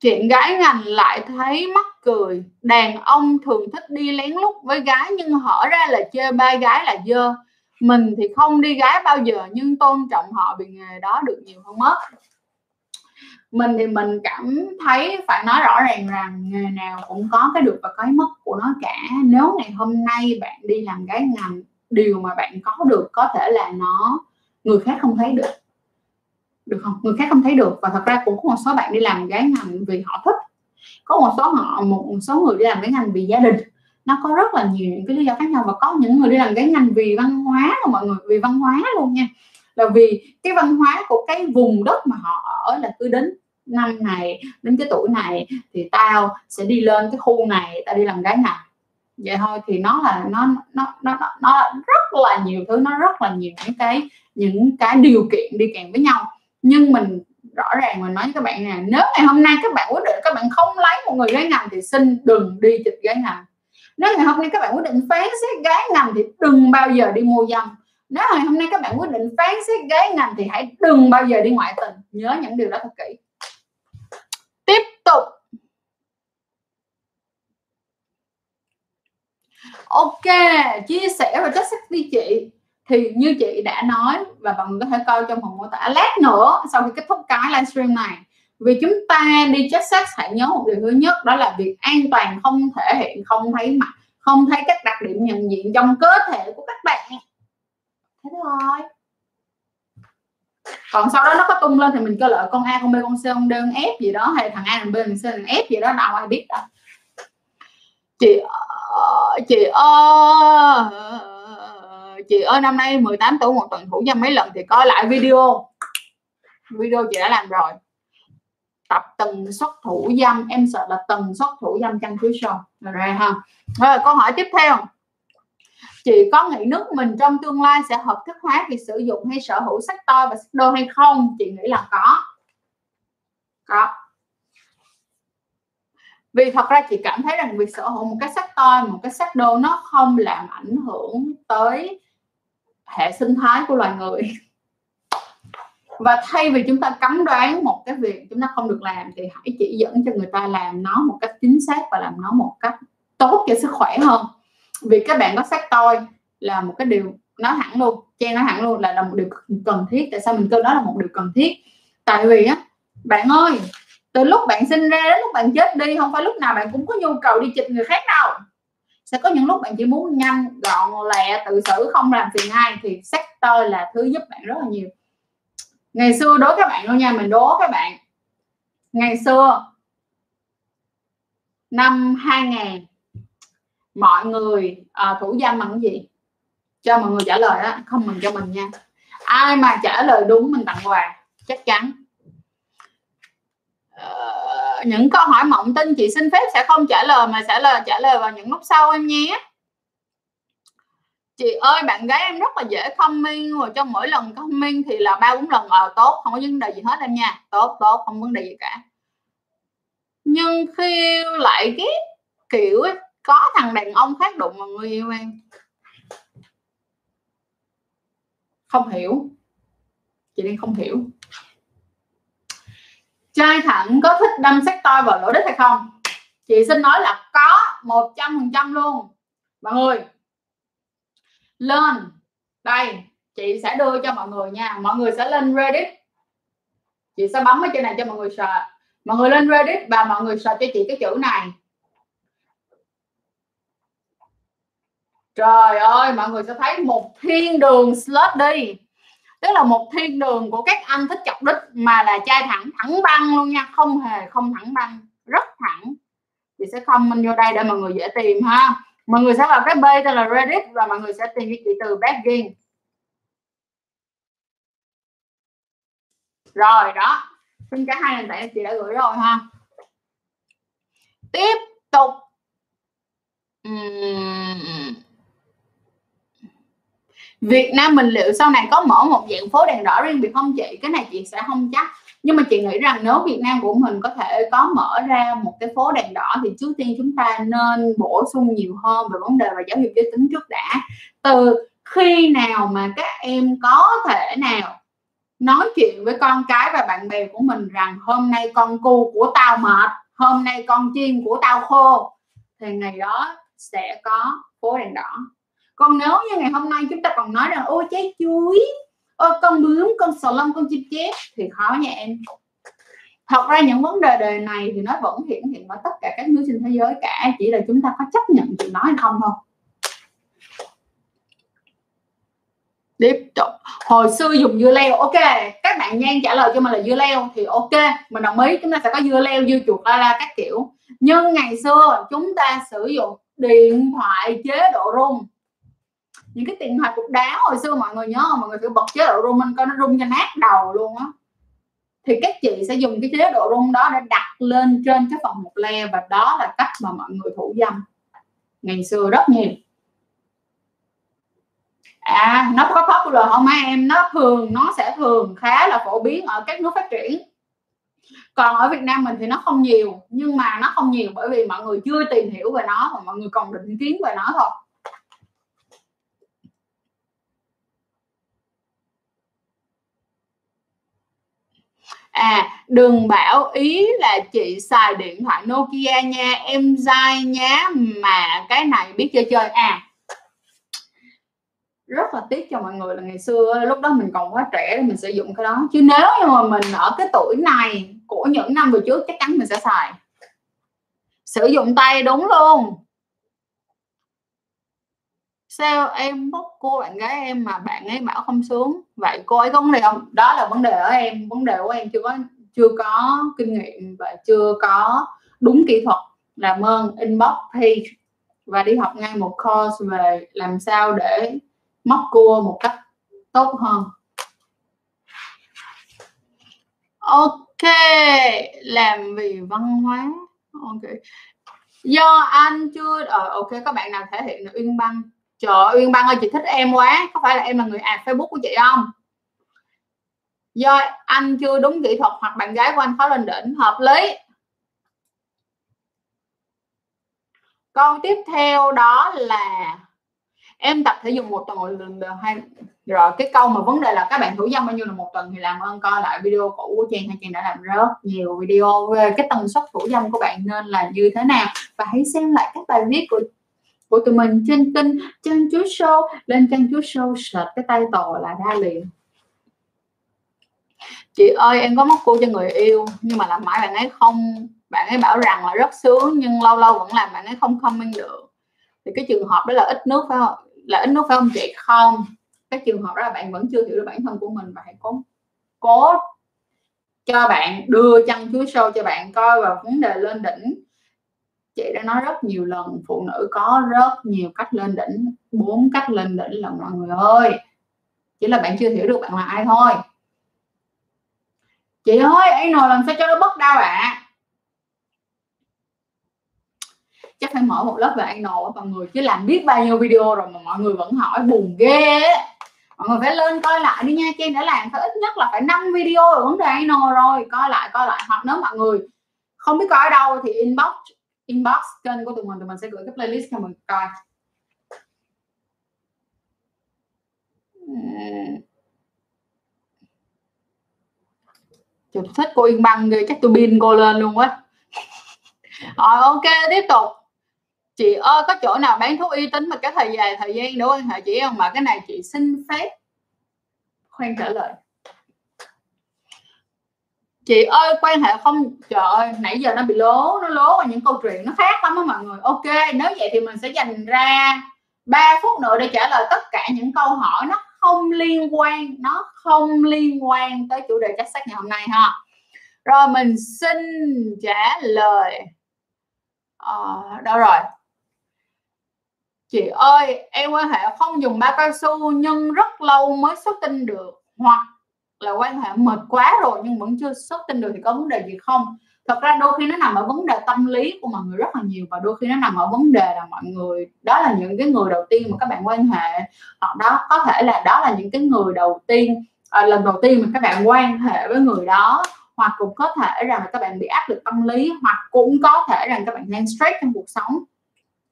S1: Chuyện gái ngành lại thấy mắc cười. Đàn ông thường thích đi lén lút với gái nhưng hở ra là chơi ba gái là dơ mình thì không đi gái bao giờ, nhưng tôn trọng họ vì nghề đó được nhiều hơn mất. Mình thì mình cảm thấy phải nói rõ ràng rằng nghề nào cũng có cái được và cái mất của nó cả. Nếu ngày hôm nay bạn đi làm gái ngành điều mà bạn có được có thể là nó, người khác không thấy được. Được không? Người khác không thấy được. Và thật ra cũng có một số bạn đi làm gái ngành vì họ thích. Có một số họ, một số người đi làm gái ngành vì gia đình nó có rất là nhiều những cái lý do khác nhau và có những người đi làm gái ngành vì văn hóa mà mọi người, vì văn hóa luôn nha. Là vì cái văn hóa của cái vùng đất mà họ ở là cứ đến năm này, đến cái tuổi này thì tao sẽ đi lên cái khu này, tao đi làm gái này. Vậy thôi thì nó là, nó nó nó nó rất là nhiều thứ, nó rất là nhiều những cái những cái điều kiện đi kèm với nhau. Nhưng mình rõ ràng mình nói với các bạn nè, nếu ngày hôm nay các bạn quyết định các bạn không lấy một người gái ngành thì xin đừng đi chịch gái ngành nếu ngày hôm nay các bạn quyết định phán xét gái ngành thì đừng bao giờ đi mua dâm. Nếu ngày hôm nay các bạn quyết định phán xét gái ngành thì hãy đừng bao giờ đi ngoại tình. Nhớ những điều đó thật kỹ. Tiếp tục. Ok, chia sẻ và trách sách đi chị. Thì như chị đã nói, và bạn có thể coi trong phần mô tả lát nữa sau khi kết thúc cái livestream này vì chúng ta đi check sex hãy nhớ một điều thứ nhất, đó là việc an toàn không thể hiện, không thấy mặt, không thấy các đặc điểm nhận diện trong cơ thể của các bạn. Thế thôi. Còn sau đó nó có tung lên thì mình cơ lợi con a con b con c con d con f gì đó, hay thằng a thằng b thằng c thằng f gì đó, đâu ai biết đâu. Chị chị ơi chị ơi, năm nay 18 tuổi, một tuần thủ dâm mấy lần thì coi lại video. Video chị đã làm rồi tập tần suất thủ dâm. Em sợ là tần suất thủ dâm chăn cuối show rồi ha. Rồi, câu hỏi tiếp theo. Chị có nghĩ nước mình trong tương lai sẽ hợp thức hóa việc sử dụng hay sở hữu sách to và sách đô hay không? Chị nghĩ là có. Có. Vì thật ra chị cảm thấy rằng việc sở hữu một cái sách to một cái sách đô nó không làm ảnh hưởng tới hệ sinh thái của loài người và thay vì chúng ta cấm đoán một cái việc chúng ta không được làm thì hãy chỉ dẫn cho người ta làm nó một cách chính xác và làm nó một cách tốt cho sức khỏe hơn. Vì các bạn có sắc tôi là một cái điều nói hẳn luôn chen nói hẳn luôn là là một điều cần thiết. Tại sao mình kêu đó là một điều cần thiết? Tại vì á, bạn ơi, từ lúc bạn sinh ra đến lúc bạn chết đi, không phải lúc nào bạn cũng có nhu cầu đi chịch người khác đâu. Sẽ có những lúc bạn chỉ muốn nhanh, gọn, lẹ, tự xử, không làm phiền ai, thì sắc tôi là thứ giúp bạn rất là nhiều ngày xưa đố các bạn luôn nha mình đố các bạn. Ngày xưa năm 2000 mọi người à, thủ dâm bằng cái gì? Cho mọi người trả lời đó không mình cho mình nha. Ai mà trả lời đúng mình tặng quà? Chắc chắn. Ờ, những câu hỏi mộng tin chị xin phép sẽ không trả lời mà sẽ là trả lời vào những lúc sau em nhé chị ơi bạn gái em rất là dễ comment rồi trong mỗi lần comment thì là ba bốn lần ờ tốt không có vấn đề gì hết em nha. Tốt tốt không vấn đề gì cả. Nhưng khi lại cái kiểu ấy, có thằng đàn ông khác đụng vào người yêu em. Không hiểu. Chị đang không hiểu. Trai thẳng có thích đâm sách toi vào lỗ đít hay không? Chị xin nói là có một trăm phần trăm luôn. Mọi người lên. Đây, chị sẽ đưa cho mọi người nha. Mọi người sẽ lên reddit. Chị sẽ bấm ở trên này cho mọi người sợ mọi người lên reddit và mọi người sợ cho chị cái chữ này. Trời ơi, mọi người sẽ thấy một thiên đường slot đi. Tức là một thiên đường của các anh thích chọc đích mà là chai thẳng thẳng băng luôn nha. Không hề không thẳng băng. Rất thẳng. Chị sẽ comment vô đây để mọi người dễ tìm ha mọi người sẽ vào cái b tên là reddit và mọi người sẽ tìm cái từ begging. Rồi, đó. Xin cả hai nền tảng chị đã gửi rồi ha. Tiếp tục. Uhm Việt Nam mình liệu sau này có mở một dạng phố đèn đỏ riêng biệt không chị? Cái này chị sẽ không chắc nhưng mà chị nghĩ rằng nếu Việt Nam của mình có thể có mở ra một cái phố đèn đỏ thì trước tiên chúng ta nên bổ sung nhiều hơn về vấn đề và giáo dục giới tính trước đã. Từ khi nào mà các em có thể nào nói chuyện với con cái và bạn bè của mình rằng hôm nay con cu của tao mệt, hôm nay con chim của tao khô, thì ngày đó sẽ có phố đèn đỏ. Còn nếu như ngày hôm nay chúng ta còn nói rằng, ôi trái chuối ôi con bướm, con sò lông, con chim chép thì khó nha em. Thật ra những vấn đề đề này thì nó vẫn hiện hiện ở tất cả các nước trên thế giới cả, chỉ là chúng ta có chấp nhận chuyện nói hay không thôi. Tiếp tục. Hồi xưa dùng dưa leo, ok, các bạn nhan trả lời cho mình là dưa leo thì ok, mình đồng ý, chúng ta sẽ có dưa leo, dưa chuột, la la, các kiểu. Nhưng ngày xưa chúng ta sử dụng điện thoại chế độ rung những cái tiền thoại cục đá hồi xưa mọi người nhớ mọi người phải bật chế độ rung lên coi nó rung cho nát đầu luôn á. Thì các chị sẽ dùng cái chế độ rung đó để đặt lên trên cái phần một le và đó là cách mà mọi người thủ dâm. Ngày xưa rất nhiều. À nó có popular không mấy em? Nó thường, nó sẽ thường khá là phổ biến ở các nước phát triển. Còn ở Việt Nam mình thì nó không nhiều, nhưng mà nó không nhiều bởi vì mọi người chưa tìm hiểu về nó và mọi người còn định kiến về nó thôi. À đừng bảo ý là chị xài điện thoại Nokia nha, em dai nhá, mà cái này biết chơi chơi. À rất là tiếc cho mọi người là ngày xưa lúc đó mình còn quá trẻ mình sử dụng cái đó. Chứ nếu như mà mình ở cái tuổi này của những năm vừa trước chắc chắn mình sẽ xài. Sử dụng tay đúng luôn sao em bóc cô bạn gái em mà bạn ấy bảo không xuống? Vậy cô ấy có vấn đề không? Đó là vấn đề ở em, vấn đề của em chưa có chưa có kinh nghiệm và chưa có đúng kỹ thuật. Làm ơn, inbox, page và đi học ngay một course về làm sao để móc cua một cách tốt hơn. Ok, làm vì văn hóa. Ok. Do anh chưa ờ ok các bạn nào thể hiện được uyên băng? Trời ơi, uyên băng ơi chị thích em quá. Có phải là em là người à facebook của chị không? Do anh chưa đúng kỹ thuật hoặc bạn gái của anh khó lên đỉnh. Hợp lý. Câu tiếp theo đó là em tập thể dục một tuần hay rồi cái câu mà vấn đề là các bạn thủ dâm bao nhiêu là một tuần thì làm ơn coi lại video cũ của trang hay trang đã làm rất nhiều video về cái tần suất thủ dâm của bạn nên là như thế nào? Và hãy xem lại các bài viết của của tụi mình trên kênh chân chú show. Lên chân chú show search cái tay tò là ra liền. Chị ơi, em có móc cô cho người yêu, nhưng mà làm mãi bạn ấy không, bạn ấy bảo rằng là rất sướng, nhưng lâu lâu vẫn làm bạn ấy không comment được. Thì cái trường hợp đó là ít nước phải không? Là ít nước phải không chị? Không. Cái trường hợp đó là bạn vẫn chưa hiểu được bản thân của mình và hãy cố cố cho bạn đưa chăn chuối sâu cho bạn coi và vấn đề lên đỉnh chị đã nói rất nhiều lần, phụ nữ có rất nhiều cách lên đỉnh, bốn cách lên đỉnh là mọi người ơi. Chỉ là bạn chưa hiểu được bạn là ai thôi. Chị ơi, anh nồi làm sao cho nó bất đau ạ? À? chắc phải mở một lớp về anh nồi mọi người. Chứ làm biết bao nhiêu video rồi mà mọi người vẫn hỏi buồn ghê mọi người phải lên coi lại đi nha chị đã làm phải ít nhất là phải 5 video rồi vấn đề anh nồi rồi. Coi lại coi lại. Hoặc nếu mọi người không biết coi ở đâu thì inbox inbox kênh của tụi mình tụi mình sẽ gửi cái playlist cho mình coi. Trời, thích cô Yên Băng ghê chắc tôi pin cô lên luôn á. Rồi ok tiếp tục. Chị ơi có chỗ nào bán thuốc uy tín mà cái thời dài thời gian nữa quan hệ chị? Không mà cái này chị xin phép khoan trả lời chị ơi quan hệ không trời ơi nãy giờ nó bị lố nó lố và những câu chuyện nó khác lắm á mọi người. Ok nếu vậy thì mình sẽ dành ra 3 phút nữa để trả lời tất cả những câu hỏi nó không liên quan nó không liên quan tới chủ đề chắc sách ngày hôm nay ha. Rồi mình xin trả lời. À, đâu rồi? Chị ơi em quan hệ không dùng ba cao su nhưng rất lâu mới xuất tinh được hoặc là quan hệ mệt quá rồi nhưng vẫn chưa xuất tinh được thì có vấn đề gì không? Thật ra đôi khi nó nằm ở vấn đề tâm lý của mọi người rất là nhiều và đôi khi nó nằm ở vấn đề là mọi người đó là những cái người đầu tiên mà các bạn quan hệ. Hoặc đó có thể là đó là những cái người đầu tiên à, lần đầu tiên mà các bạn quan hệ với người đó hoặc cũng có thể rằng là các bạn bị áp lực tâm lý hoặc cũng có thể rằng các bạn đang stress trong cuộc sống.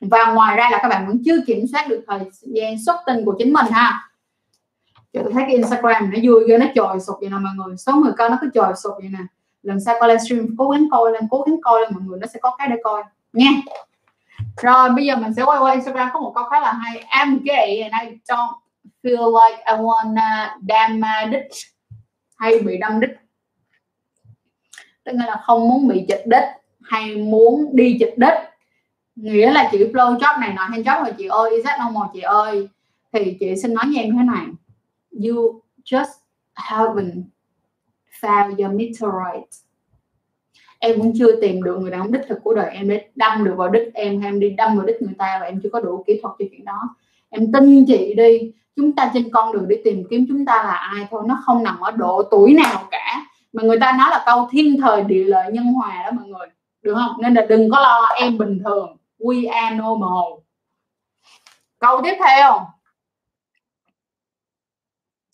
S1: Và ngoài ra là các bạn vẫn chưa kiểm soát được thời gian xuất tinh của chính mình ha trời tôi thấy cái Instagram nó vui ghê, nó trời sụp vậy nè mọi người. Số người coi nó cứ trời sụp vậy nè. Lần sau coi livestream, cố gắng coi lên, cố gắng coi lên, mọi người nó sẽ có cái để coi. Nha. Rồi, bây giờ mình sẽ quay qua Instagram có một câu khá là hay. I'm gay and I don't feel like I wanna damn hay bị đâm đích tức là không muốn bị chịch đích, hay muốn đi chịch đích. Nghĩa là chị flow job này nọ, hay job rồi chị ơi Isaac normal chị ơi? Thì chị xin nói với em thế này you just haven't found your meteorite em cũng chưa tìm được người đàn ông đích thực của đời em để đâm được vào đích em, hay em đi đâm vào đích người ta và em chưa có đủ kỹ thuật cho chuyện đó. Em tin chị đi. Chúng ta trên con đường đi tìm kiếm chúng ta là ai thôi, nó không nằm ở độ tuổi nào cả. Mà người ta nói là câu thiên thời địa lợi nhân hòa đó mọi người. Được không? Nên là đừng có lo, em bình thường. We are normal. Câu tiếp theo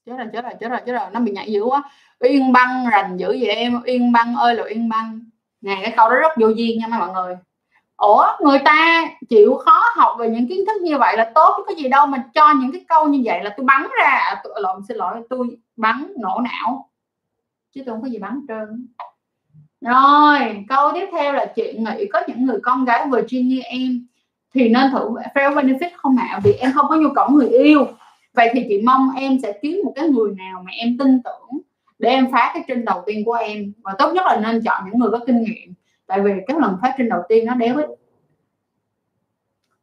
S1: chết rồi chết rồi chết rồi chết rồi. Nó bị nhảy dữ quá. Uyên băng rành dữ vậy em. Uyên băng ơi là uyên băng. Nè, cái câu đó rất vô duyên nha mọi người. Ủa, người ta chịu khó học về những kiến thức như vậy là tốt chứ có gì đâu mà cho những cái câu như vậy là tôi bắn ra. À, tôi, lộn, xin lỗi, tôi bắn nổ não. Chứ tôi không có gì bắn trơn. Rồi, câu tiếp theo là chị nghĩ có những người con gái vừa chuyên như em thì nên thử fair benefit không ạ? Vì em không có nhu cầu người yêu vậy thì chị mong em sẽ kiếm một cái người nào mà em tin tưởng để em phá cái trinh đầu tiên của em. Và tốt nhất là nên chọn những người có kinh nghiệm. Tại vì cái lần phát trinh đầu tiên nó đéo ấy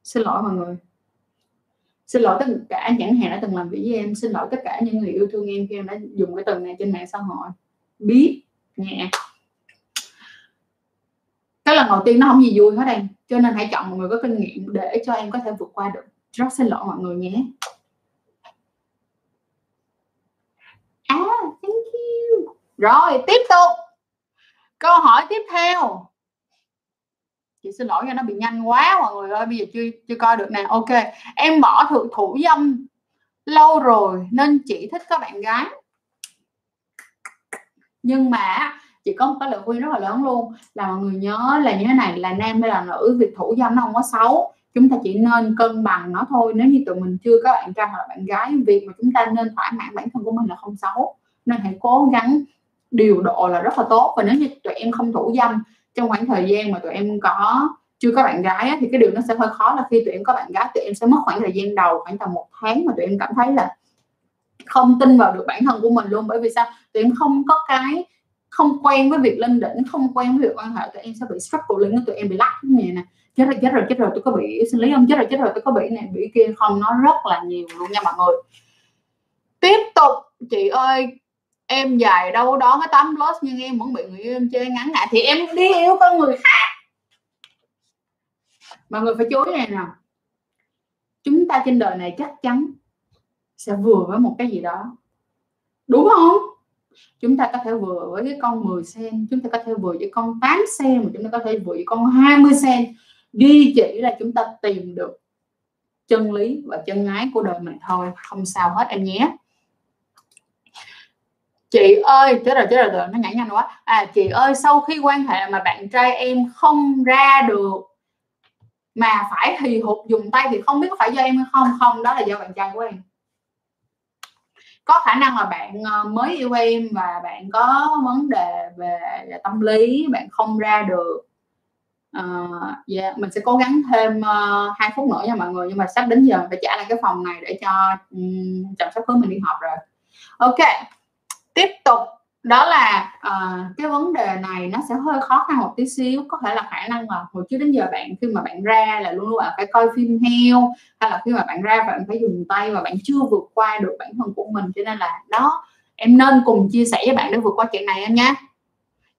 S1: xin lỗi mọi người. Xin lỗi tất cả những hàng đã từng làm việc với em. Xin lỗi tất cả những người yêu thương em khi em đã dùng cái từ này trên mạng xã hội. Biết nhẹ. Cái lần đầu tiên nó không gì vui hết em. Cho nên hãy chọn một người có kinh nghiệm để cho em có thể vượt qua được. Rất xin lỗi mọi người nhé à thank you rồi, tiếp tục. Câu hỏi tiếp theo. Chị xin lỗi cho nó bị nhanh quá mọi người ơi, bây giờ chưa chưa coi được nè. Ok, em bỏ thượng thủ dâm lâu rồi nên chỉ thích các bạn gái. Nhưng mà chị có một cái lời khuyên rất là lớn luôn. Là mọi người nhớ là như thế này, là nam hay là nữ, việc thủ dâm nó không có xấu. Chúng ta chỉ nên cân bằng nó thôi. Nếu như tụi mình chưa có bạn trai hoặc là bạn gái, việc mà chúng ta nên thỏa mãn bản thân của mình là không xấu. Nên hãy cố gắng điều độ là rất là tốt. Và nếu như tụi em không thủ dâm trong khoảng thời gian mà tụi em có, chưa có bạn gái thì cái điều nó sẽ hơi khó là khi tụi em có bạn gái, tụi em sẽ mất khoảng thời gian đầu, khoảng tầm một tháng mà tụi em cảm thấy là không tin vào được bản thân của mình luôn. Bởi vì sao? Tụi em không có cái, không quen với việc lên đỉnh, không quen với việc quan hệ, tụi em sẽ bị struggle lên tụi em bị lắc như vậy nè. Chết rồi chết rồi chết rồi, tôi có bị sinh lý không chết rồi chết rồi, tôi có bị này bị kia. Không, nó rất là nhiều luôn nha mọi người. Tiếp tục, chị ơi em dài đâu đó cái tấm plus nhưng em, vẫn bị người yêu em chơi ngắn ngại thì em đi yêu con người khác. Mọi người phải chú ý này nào chúng ta trên đời này chắc chắn sẽ vừa với một cái gì đó. Đúng không? Chúng ta có thể vừa với cái con 10 sen, chúng ta có thể vừa với con 8 sen, mà chúng ta có thể vừa với con 20 sen. Duy chỉ là chúng ta tìm được chân lý và chân ái của đời mình thôi. Không sao hết em nhé chị ơi chết rồi chết rồi, rồi nó nhảy nhanh quá. À chị ơi sau khi quan hệ mà bạn trai em không ra được mà phải thì hụt dùng tay thì không biết có phải do em hay không? Không đó là do bạn trai của em. Có khả năng là bạn ờ, mới yêu em và bạn có vấn đề về tâm lý bạn không ra được. Uh, yeah, mình sẽ cố gắng thêm uh, phút nữa nha mọi người nhưng mà sắp đến giờ phải trả lại cái phòng này để cho um, chồng sắp cưới mình đi học rồi. Ok tiếp tục đó là uh, cái vấn đề này nó sẽ hơi khó khăn một tí xíu. Có thể là khả năng là hồi trước đến giờ bạn khi mà bạn ra là luôn luôn bạn phải coi phim heo hay là khi mà bạn ra bạn phải dùng tay và bạn chưa vượt qua được bản thân của mình. Cho nên là đó em nên cùng chia sẻ với bạn để vượt qua chuyện này em nhé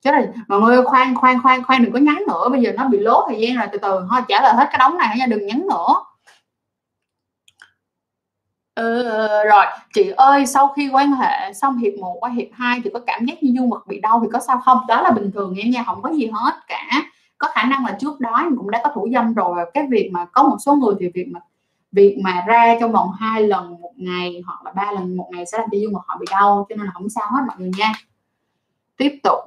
S1: chứ là mọi người khoan khoan khoan khoan đừng có nhắn nữa. Bây giờ nó bị lố thời gian rồi từ từ thôi trả lời hết cái đống này nha đừng nhắn nữa. Ừ, rồi. Chị ơi sau khi quan hệ xong hiệp 1 qua hiệp 2 thì có cảm giác như dương vật bị đau thì có sao không? Đó là bình thường em nha không có gì hết cả. Có khả năng là trước đó em cũng đã có thủ dâm rồi. Cái việc mà có một số người thì việc mà việc mà ra trong vòng hai lần một ngày hoặc là ba lần một ngày sẽ làm cho dương vật họ bị đau cho nên là không sao hết mọi người nha. Tiếp tục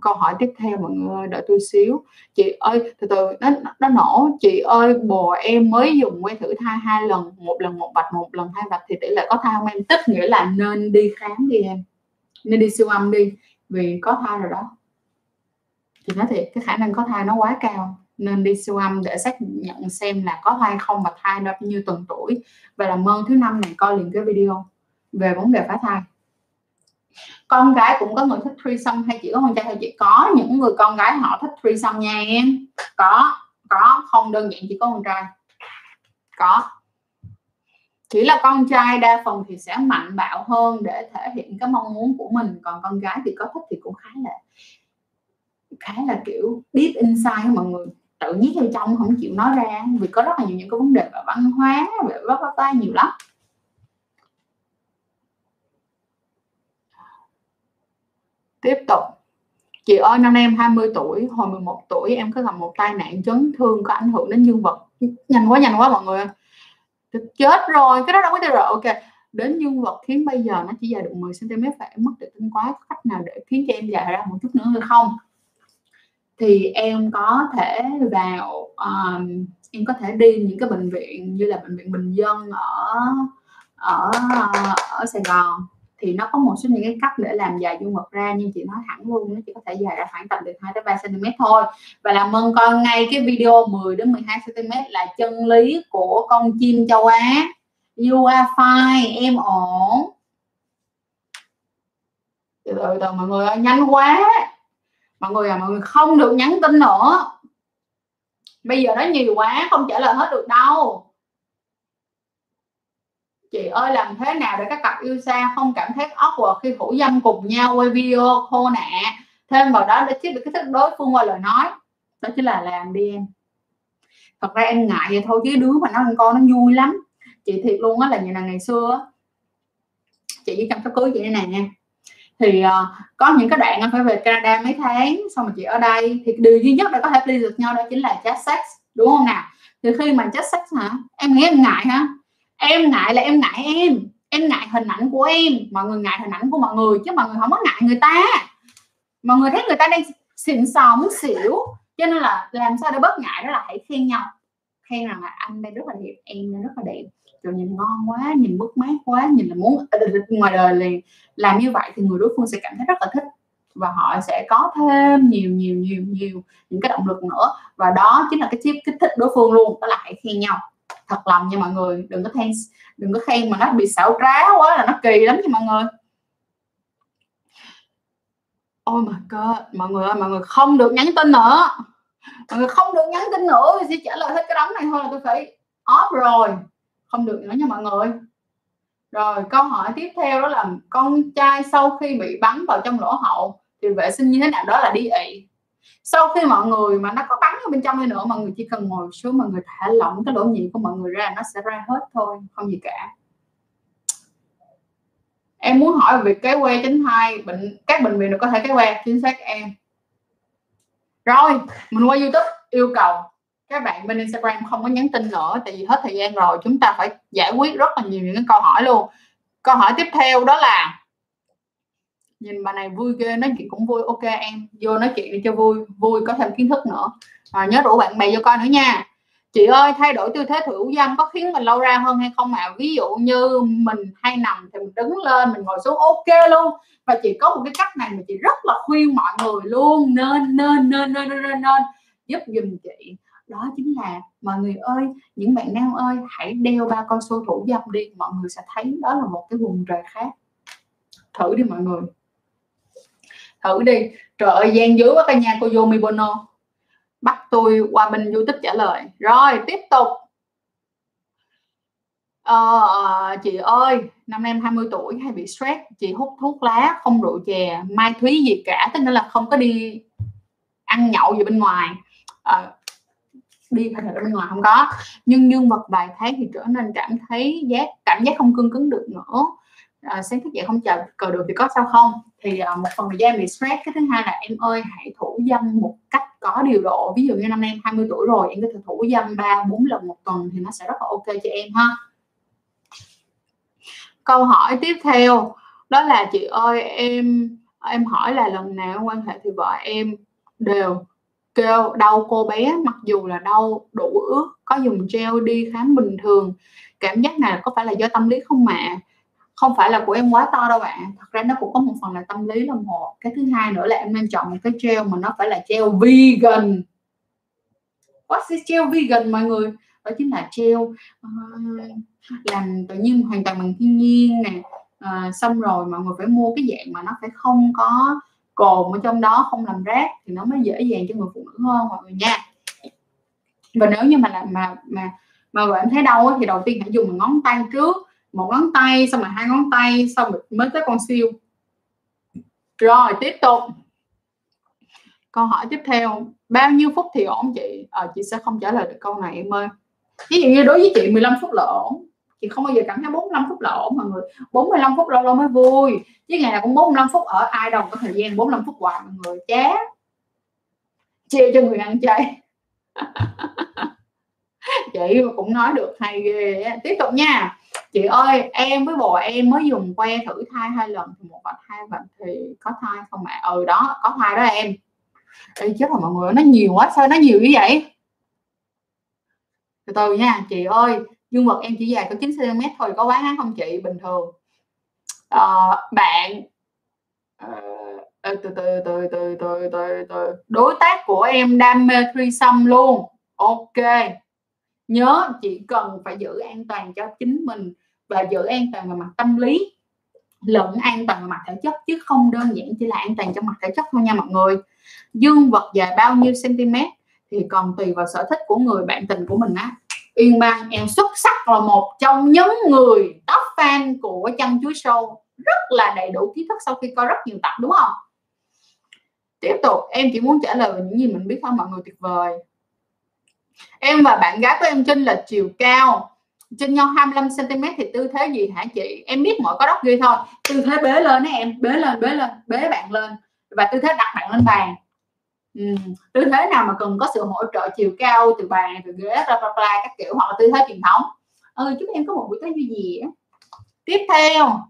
S1: câu hỏi tiếp theo mọi người ơi đợi tôi xíu. Chị ơi, từ từ, nó nó nổ. Chị ơi, bồ em mới dùng que thử thai hai lần, một lần một vạch, một lần hai vạch thì tỷ lệ có thai không em? Tức nghĩa là nên đi khám đi em. Nên đi siêu âm đi, vì có thai rồi đó. Thì nói thiệt, cái khả năng có thai nó quá cao. Nên đi siêu âm để xác nhận xem là có thai không và thai nó bao nhiêu tuần tuổi. Và làm ơn thứ năm này, coi liền cái video về vấn đề phá thai con gái cũng có người thích threesome hay chỉ có con trai thôi? Chị có những người con gái họ thích threesome nha. Em có có, không đơn giản chỉ có con trai. Có. Chỉ là con trai đa phần thì sẽ mạnh bạo hơn để thể hiện cái mong muốn của mình. Còn con gái thì có thích thì cũng khá là khá là kiểu deep inside mọi người. Tự nhét vào trong không chịu nói ra, vì có rất là nhiều những cái vấn đề về văn hóa, về rất là nhiều lắm. Tiếp tục. Chị ơi năm nay em 20 tuổi hồi 11 tuổi em có gặp một tai nạn chấn thương có ảnh hưởng đến dương vật. Nhanh quá nhanh quá mọi người chết rồi cái đó đâu có thể rồi ok đến dương vật khiến bây giờ nó chỉ dài được 10 cm phải mất tự tin quá. Có cách nào để khiến cho em dài ra một chút nữa hay không? Thì em có thể vào um, em có thể đi những cái bệnh viện như là bệnh viện bình dân ở ở ở Sài Gòn thì nó có một số những cái cách để làm dài dương vật ra, nhưng chị nói thẳng luôn, nó chỉ có thể dài ra khoảng tầm được 2 đến 3 cm thôi. Và làm ơn con ngay cái video 10 đến 12 cm là chân lý của con chim châu Á. You are fine, em ổn. Từ từ từ mọi người ơi, nhanh quá. Mọi người à mọi người không được nhắn tin nữa. Bây giờ nó nhiều quá, không trả lời hết được đâu chị ơi làm thế nào để các cặp yêu xa không cảm thấy awkward khi thủ dâm cùng nhau? Quay video khô nè. Thêm vào đó để chiếc được cái thức đối phương qua lời nói. Đó chính là làm đi em. Thật ra em ngại vậy thôi chứ đứa mà nó ăn con nó vui lắm. Chị thiệt luôn á là như là ngày xưa chị với chăm sóc cưới chị đây nè. Thì uh, có những cái đoạn anh phải về Canada mấy tháng xong mà chị ở đây. Thì điều duy nhất để có thể please được nhau đó chính là chat sex đúng không nào? Thì khi mà chat sex hả? Em nghĩ em ngại hả? Em ngại là em ngại em. Em ngại hình ảnh của em. Mọi người ngại hình ảnh của mọi người, chứ mọi người không có ngại người ta. Mọi người thấy người ta đang xịn sò muốn xỉu cho nên là làm sao để bớt ngại đó là hãy khen nhau. Khen rằng là anh đây rất là đẹp, em đây rất là đẹp. Rồi nhìn ngon quá, nhìn mất mát quá, nhìn là muốn ờ, ờ, ờ, ngoài đời liền làm như vậy thì người đối phương sẽ cảm thấy rất là thích. Và họ sẽ có thêm nhiều nhiều nhiều nhiều những cái động lực nữa. Và đó chính là cái chip kích thích đối phương luôn, đó là hãy khen nhau thật lòng nha mọi người. Đừng có khen đừng có khen mà nó bị xảo trá quá là nó kỳ lắm nha mọi người. Ôi mà cơ mọi người ơi, mọi người không được nhắn tin nữa. Mọi người không được nhắn tin nữa thì sẽ trả lời hết cái đống này thôi là tôi phải off rồi. Không được nữa nha mọi người. Rồi, câu hỏi tiếp theo đó là, con trai sau khi bị bắn vào trong lỗ hậu thì vệ sinh như thế nào? Đó là đi ị sau khi mọi người mà nó có bắn ở bên trong đi nữa, mọi người chỉ cần ngồi xuống, mọi người thả lỏng cái lỗ nhị của mọi người ra, nó sẽ ra hết thôi, không gì cả. Em muốn hỏi về cái que tránh thai bệnh, các bệnh viện đều có thể cái que, chính xác em. Rồi, mình qua youtube, yêu cầu. Các bạn bên instagram không có nhắn tin nữa, tại vì hết thời gian rồi, chúng ta phải giải quyết rất là nhiều những cái câu hỏi luôn. Câu hỏi tiếp theo đó là nhìn bà này vui ghê nói chuyện cũng vui ok em vô nói chuyện đi cho vui vui có thêm kiến thức nữa. À, nhớ rủ bạn bè vô coi nữa nha. Chị ơi thay đổi tư thế thủ dâm có khiến mình lâu ra hơn hay không ạ? À? ví dụ như mình hay nằm thì mình đứng lên mình ngồi xuống ok luôn. Và chị có một cái cách này mà chị rất là khuyên mọi người luôn nên nên nên nên nên, nên, nên giúp giùm chị. Đó chính là mọi người ơi những bạn nam ơi hãy đeo ba con số thủ dâm đi mọi người sẽ thấy đó là một cái vùng trời khác. Thử đi mọi người thử đi. Trời ơi gian dữ quá cả nhà cô Yomi Bono bắt tôi qua bên youtube trả lời. Rồi tiếp tục. Ờ, chị ơi năm nay em 20 tuổi hay bị stress chị hút thuốc lá không rượu chè mai thúy gì cả tức là không có đi ăn nhậu gì bên ngoài. À, đi phải ở bên ngoài không có. Nhưng dương vật vài tháng thì trở nên cảm thấy giác cảm giác không cương cứng được nữa à, sáng thức dậy không chờ cờ được thì có sao không? Thì à, một phần là do em bị stress. Cái thứ hai là em ơi hãy thủ dâm một cách có điều độ. Ví dụ như năm nay em 20 tuổi rồi em có thể thủ dâm ba bốn lần một tuần thì nó sẽ rất là ok cho em ha. Câu hỏi tiếp theo đó là chị ơi em em hỏi là lần nào quan hệ thì vợ em đều kêu đau cô bé mặc dù là đau đủ ướt có dùng gel đi khám bình thường. Cảm giác này có phải là do tâm lý không mà? Không phải là của em quá to đâu bạn. Thật ra nó cũng có một phần là tâm lý là một cái thứ hai nữa là em nên chọn một cái gel mà nó phải là gel vegan. What is gel vegan mọi người? Đó chính là gel uh, ờ, làm tự nhiên hoàn toàn bằng thiên nhiên nè. Uh, xong rồi mọi người phải mua cái dạng mà nó phải không có cồn ở trong đó không làm rác thì nó mới dễ dàng cho người phụ nữ hơn mọi người nha. Và nếu như mà là mà mà mà bạn thấy đau thì đầu tiên hãy dùng ngón tay trước một ngón tay xong rồi hai ngón tay xong rồi mới tới con siêu. Rồi tiếp tục. Câu hỏi tiếp theo bao nhiêu phút thì ổn chị? À, chị sẽ không trả lời được câu này em ơi. Ví dụ như đối với chị 15 phút là ổn. Chị không bao giờ cảm thấy 45 phút là ổn mọi người. 45 phút lâu lâu mới vui. Chứ ngày nào cũng 45 phút ở ai đâu có thời gian 45 phút hoài mọi người. Chán chia cho người ăn chay. Chị cũng nói được hay ghê tiếp tục nha chị ơi em với bồ em mới dùng que thử thai hai lần thì một bạn hai bạn thì có thai không ạ? À? ừ đó có thai đó em. Ê, chết rồi mọi người nó nhiều quá sao nó nhiều như vậy? Từ từ nha chị ơi dương vật em chỉ dài có 9 cm thôi có quá ngắn không chị? Bình thường. À, bạn ờ, từ từ từ từ từ từ từ. Đối tác của em đam mê threesome luôn. Ok. Nhớ chị cần phải giữ an toàn cho chính mình và giữ an toàn về mặt tâm lý. Lẫn an toàn về mặt thể chất, chứ không đơn giản chỉ là an toàn trong mặt thể chất thôi nha mọi người. Dương vật dài bao nhiêu cm thì còn tùy vào sở thích của người, bạn tình của mình á. Yên Bang, em xuất sắc là một trong những người top fan của chân chuối show. Rất là đầy đủ kiến thức sau khi coi rất nhiều tập, đúng không? Tiếp tục, em chỉ muốn trả lời những gì mình biết thôi, mọi người tuyệt vời. Em và bạn gái của em Trinh là chiều cao trên nhau 25 cm thì tư thế gì hả chị? Em biết mọi có đốc ghi thôi. Tư thế bế lên á em bế lên bế lên bế bạn lên. Và tư thế đặt bạn lên bàn. Ừ. tư thế nào mà cần có sự hỗ trợ chiều cao từ bàn từ ghế bla bla bla các kiểu hoặc là tư thế truyền thống. Ừ chúng em có một buổi tối vui gì á? Tiếp theo.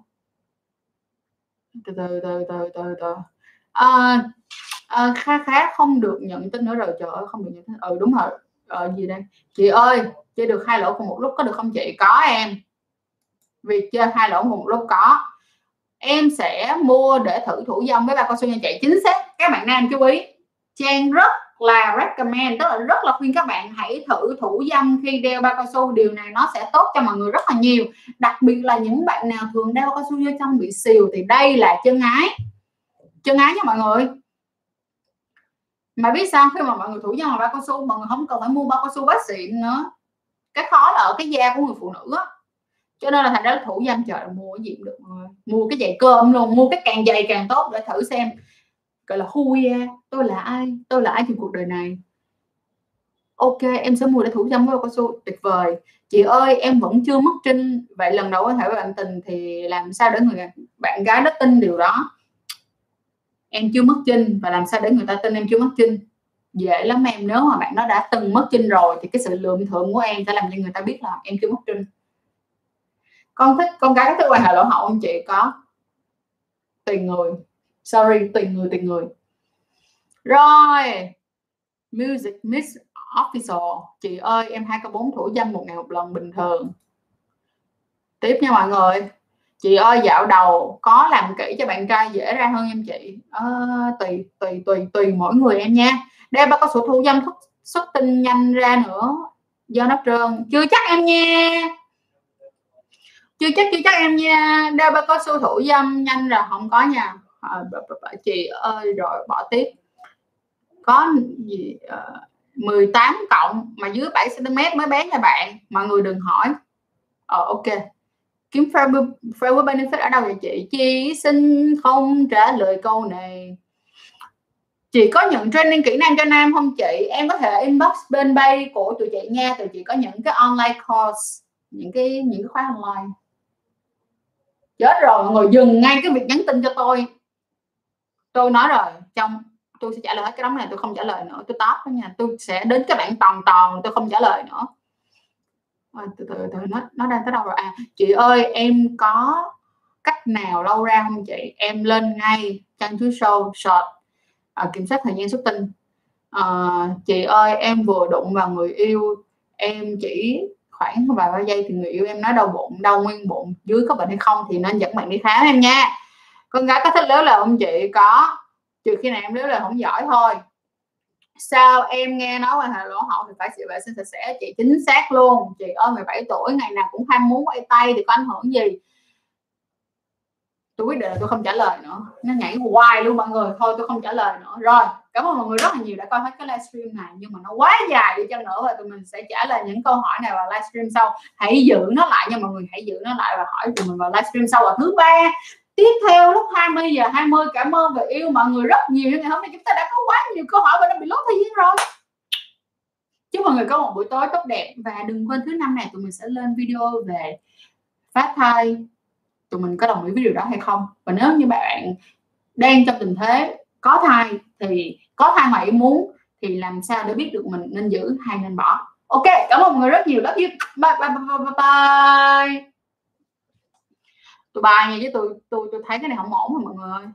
S1: Từ từ từ từ từ từ. Ờ, ờ, à, à, khá khá không được nhận tin nữa rồi trời ơi không được nhận tin. Ừ đúng rồi ờ, gì đây? Chị ơi chơi được hai lỗ cùng một lúc có được không chị? Có em. Việc chơi hai lỗ cùng một lúc có. Em sẽ mua để thử thủ dâm với ba con số nha chị chính xác các bạn nam chú ý. Trang rất là recommend tức là rất là khuyên các bạn hãy thử thủ dâm khi đeo bao cao su. Điều này nó sẽ tốt cho mọi người rất là nhiều. Đặc biệt là những bạn nào thường đeo bao cao su vô trong bị xìu thì đây là chân ái. Chân ái nha mọi người mà biết sao khi mà mọi người thủ dâm bằng bao cao su, mọi người không cần phải mua bao cao su bác xịn nữa. Cái khó là ở cái da của người phụ nữ á. Cho nên là thành ra thủ dâm trời mua cái gì cũng được mua cái giày cơm luôn, mua cái càng dày càng tốt để thử xem, gọi là, hui da tôi là ai, tôi là ai trong cuộc đời này. Ok, em sẽ mua để thủ dâm với cao su, tuyệt vời. Chị ơi, em vẫn chưa mất trinh. Vậy lần đầu có thể với bạn tình thì làm sao để người bạn gái đó tin điều đó? Em chưa mất trinh và làm sao để người ta tin em chưa mất trinh dễ lắm em, nếu mà bạn nó đã từng mất trinh rồi thì cái sự lượm thượng của em sẽ làm cho người ta biết là em chưa mất trinh con thích, con gái thích quan hệ lỗ hậu không chị? Có. Tùy người. Sorry, tùy người tùy người. Rồi. Music miss official. Chị ơi, em hai có bốn thủ dâm một ngày một lần bình thường. Tiếp nha mọi người chị ơi dạo đầu có làm kỹ cho bạn trai dễ ra hơn em chị. À, tùy tùy tùy tùy mỗi người em nha. Đeo ba có sổ thu dâm xuất, xuất tinh nhanh ra nữa. Do nó trơn. Chưa chắc em nha. Chưa chắc chưa chắc em nha. Đeo ba có số thủ dâm nhanh là không có nha. À, chị ơi rồi bỏ tiếp. Có gì ờ, à, 18 cộng mà dưới 7 cm mới bé nha bạn. Mọi người đừng hỏi. Ờ ok kiếm friend benefit ở đâu vậy chị? Chị xin không trả lời câu này. Chị có nhận training kỹ năng cho nam không chị? Em có thể inbox bên bay của tụi chị nha, tụi chị có những cái online course, những cái những cái khóa online. Chết rồi, mọi người dừng ngay cái việc nhắn tin cho tôi. Tôi nói rồi, trong, tôi sẽ trả lời hết cái đống này, tôi không trả lời nữa. Tôi top đó nha, tôi sẽ đến cái bạn toàn toàn, tôi không trả lời nữa à, từ từ từ nó nó đang tới đâu rồi? À chị ơi em có cách nào lâu ra không chị? Em lên ngay trang chú show short à, kiểm soát thời gian xuất tinh à, chị ơi em vừa đụng vào người yêu em chỉ khoảng vài ba giây thì người yêu em nói đau bụng đau nguyên bụng dưới có bệnh hay không thì nên dẫn bạn đi khám em nha. Con gái có thích lớn là không chị? Có. Trừ khi nào em lớn là không giỏi thôi sao em nghe nói quan hệ lỗ hậu thì phải sự vệ sinh sạch sẽ? Chị chính xác luôn. Chị ơi 17 tuổi, ngày nào cũng ham muốn quay tay thì có ảnh hưởng gì? Tôi quyết định là tôi không trả lời nữa. Nó nhảy hoài luôn mọi người. Thôi, tôi không trả lời nữa. Rồi, cảm ơn mọi người rất là nhiều đã coi hết cái livestream này. Nhưng mà nó quá dài đi chăng nữa và tụi mình sẽ trả lời những câu hỏi này vào livestream sau. Hãy giữ nó lại nha mọi người. Hãy giữ nó lại và hỏi tụi mình vào livestream sau vào thứ ba tiếp theo lúc 20 giờ 20 cảm ơn và yêu mọi người rất nhiều. Ngày hôm nay chúng ta đã có quá nhiều câu hỏi và nó bị lố thời gian rồi. Chúc mọi người có một buổi tối tốt đẹp và đừng quên thứ năm này tụi mình sẽ lên video về phát thai. Tụi mình có đồng ý với điều đó hay không? Và nếu như bạn đang trong tình thế có thai thì có thai mà ý muốn thì làm sao để biết được mình nên giữ hay nên bỏ? Ok cảm ơn mọi người rất nhiều. Love you. Bye bye bye bye, bye tôi bài nha, chứ tôi tôi tôi thấy cái này không ổn rồi mọi người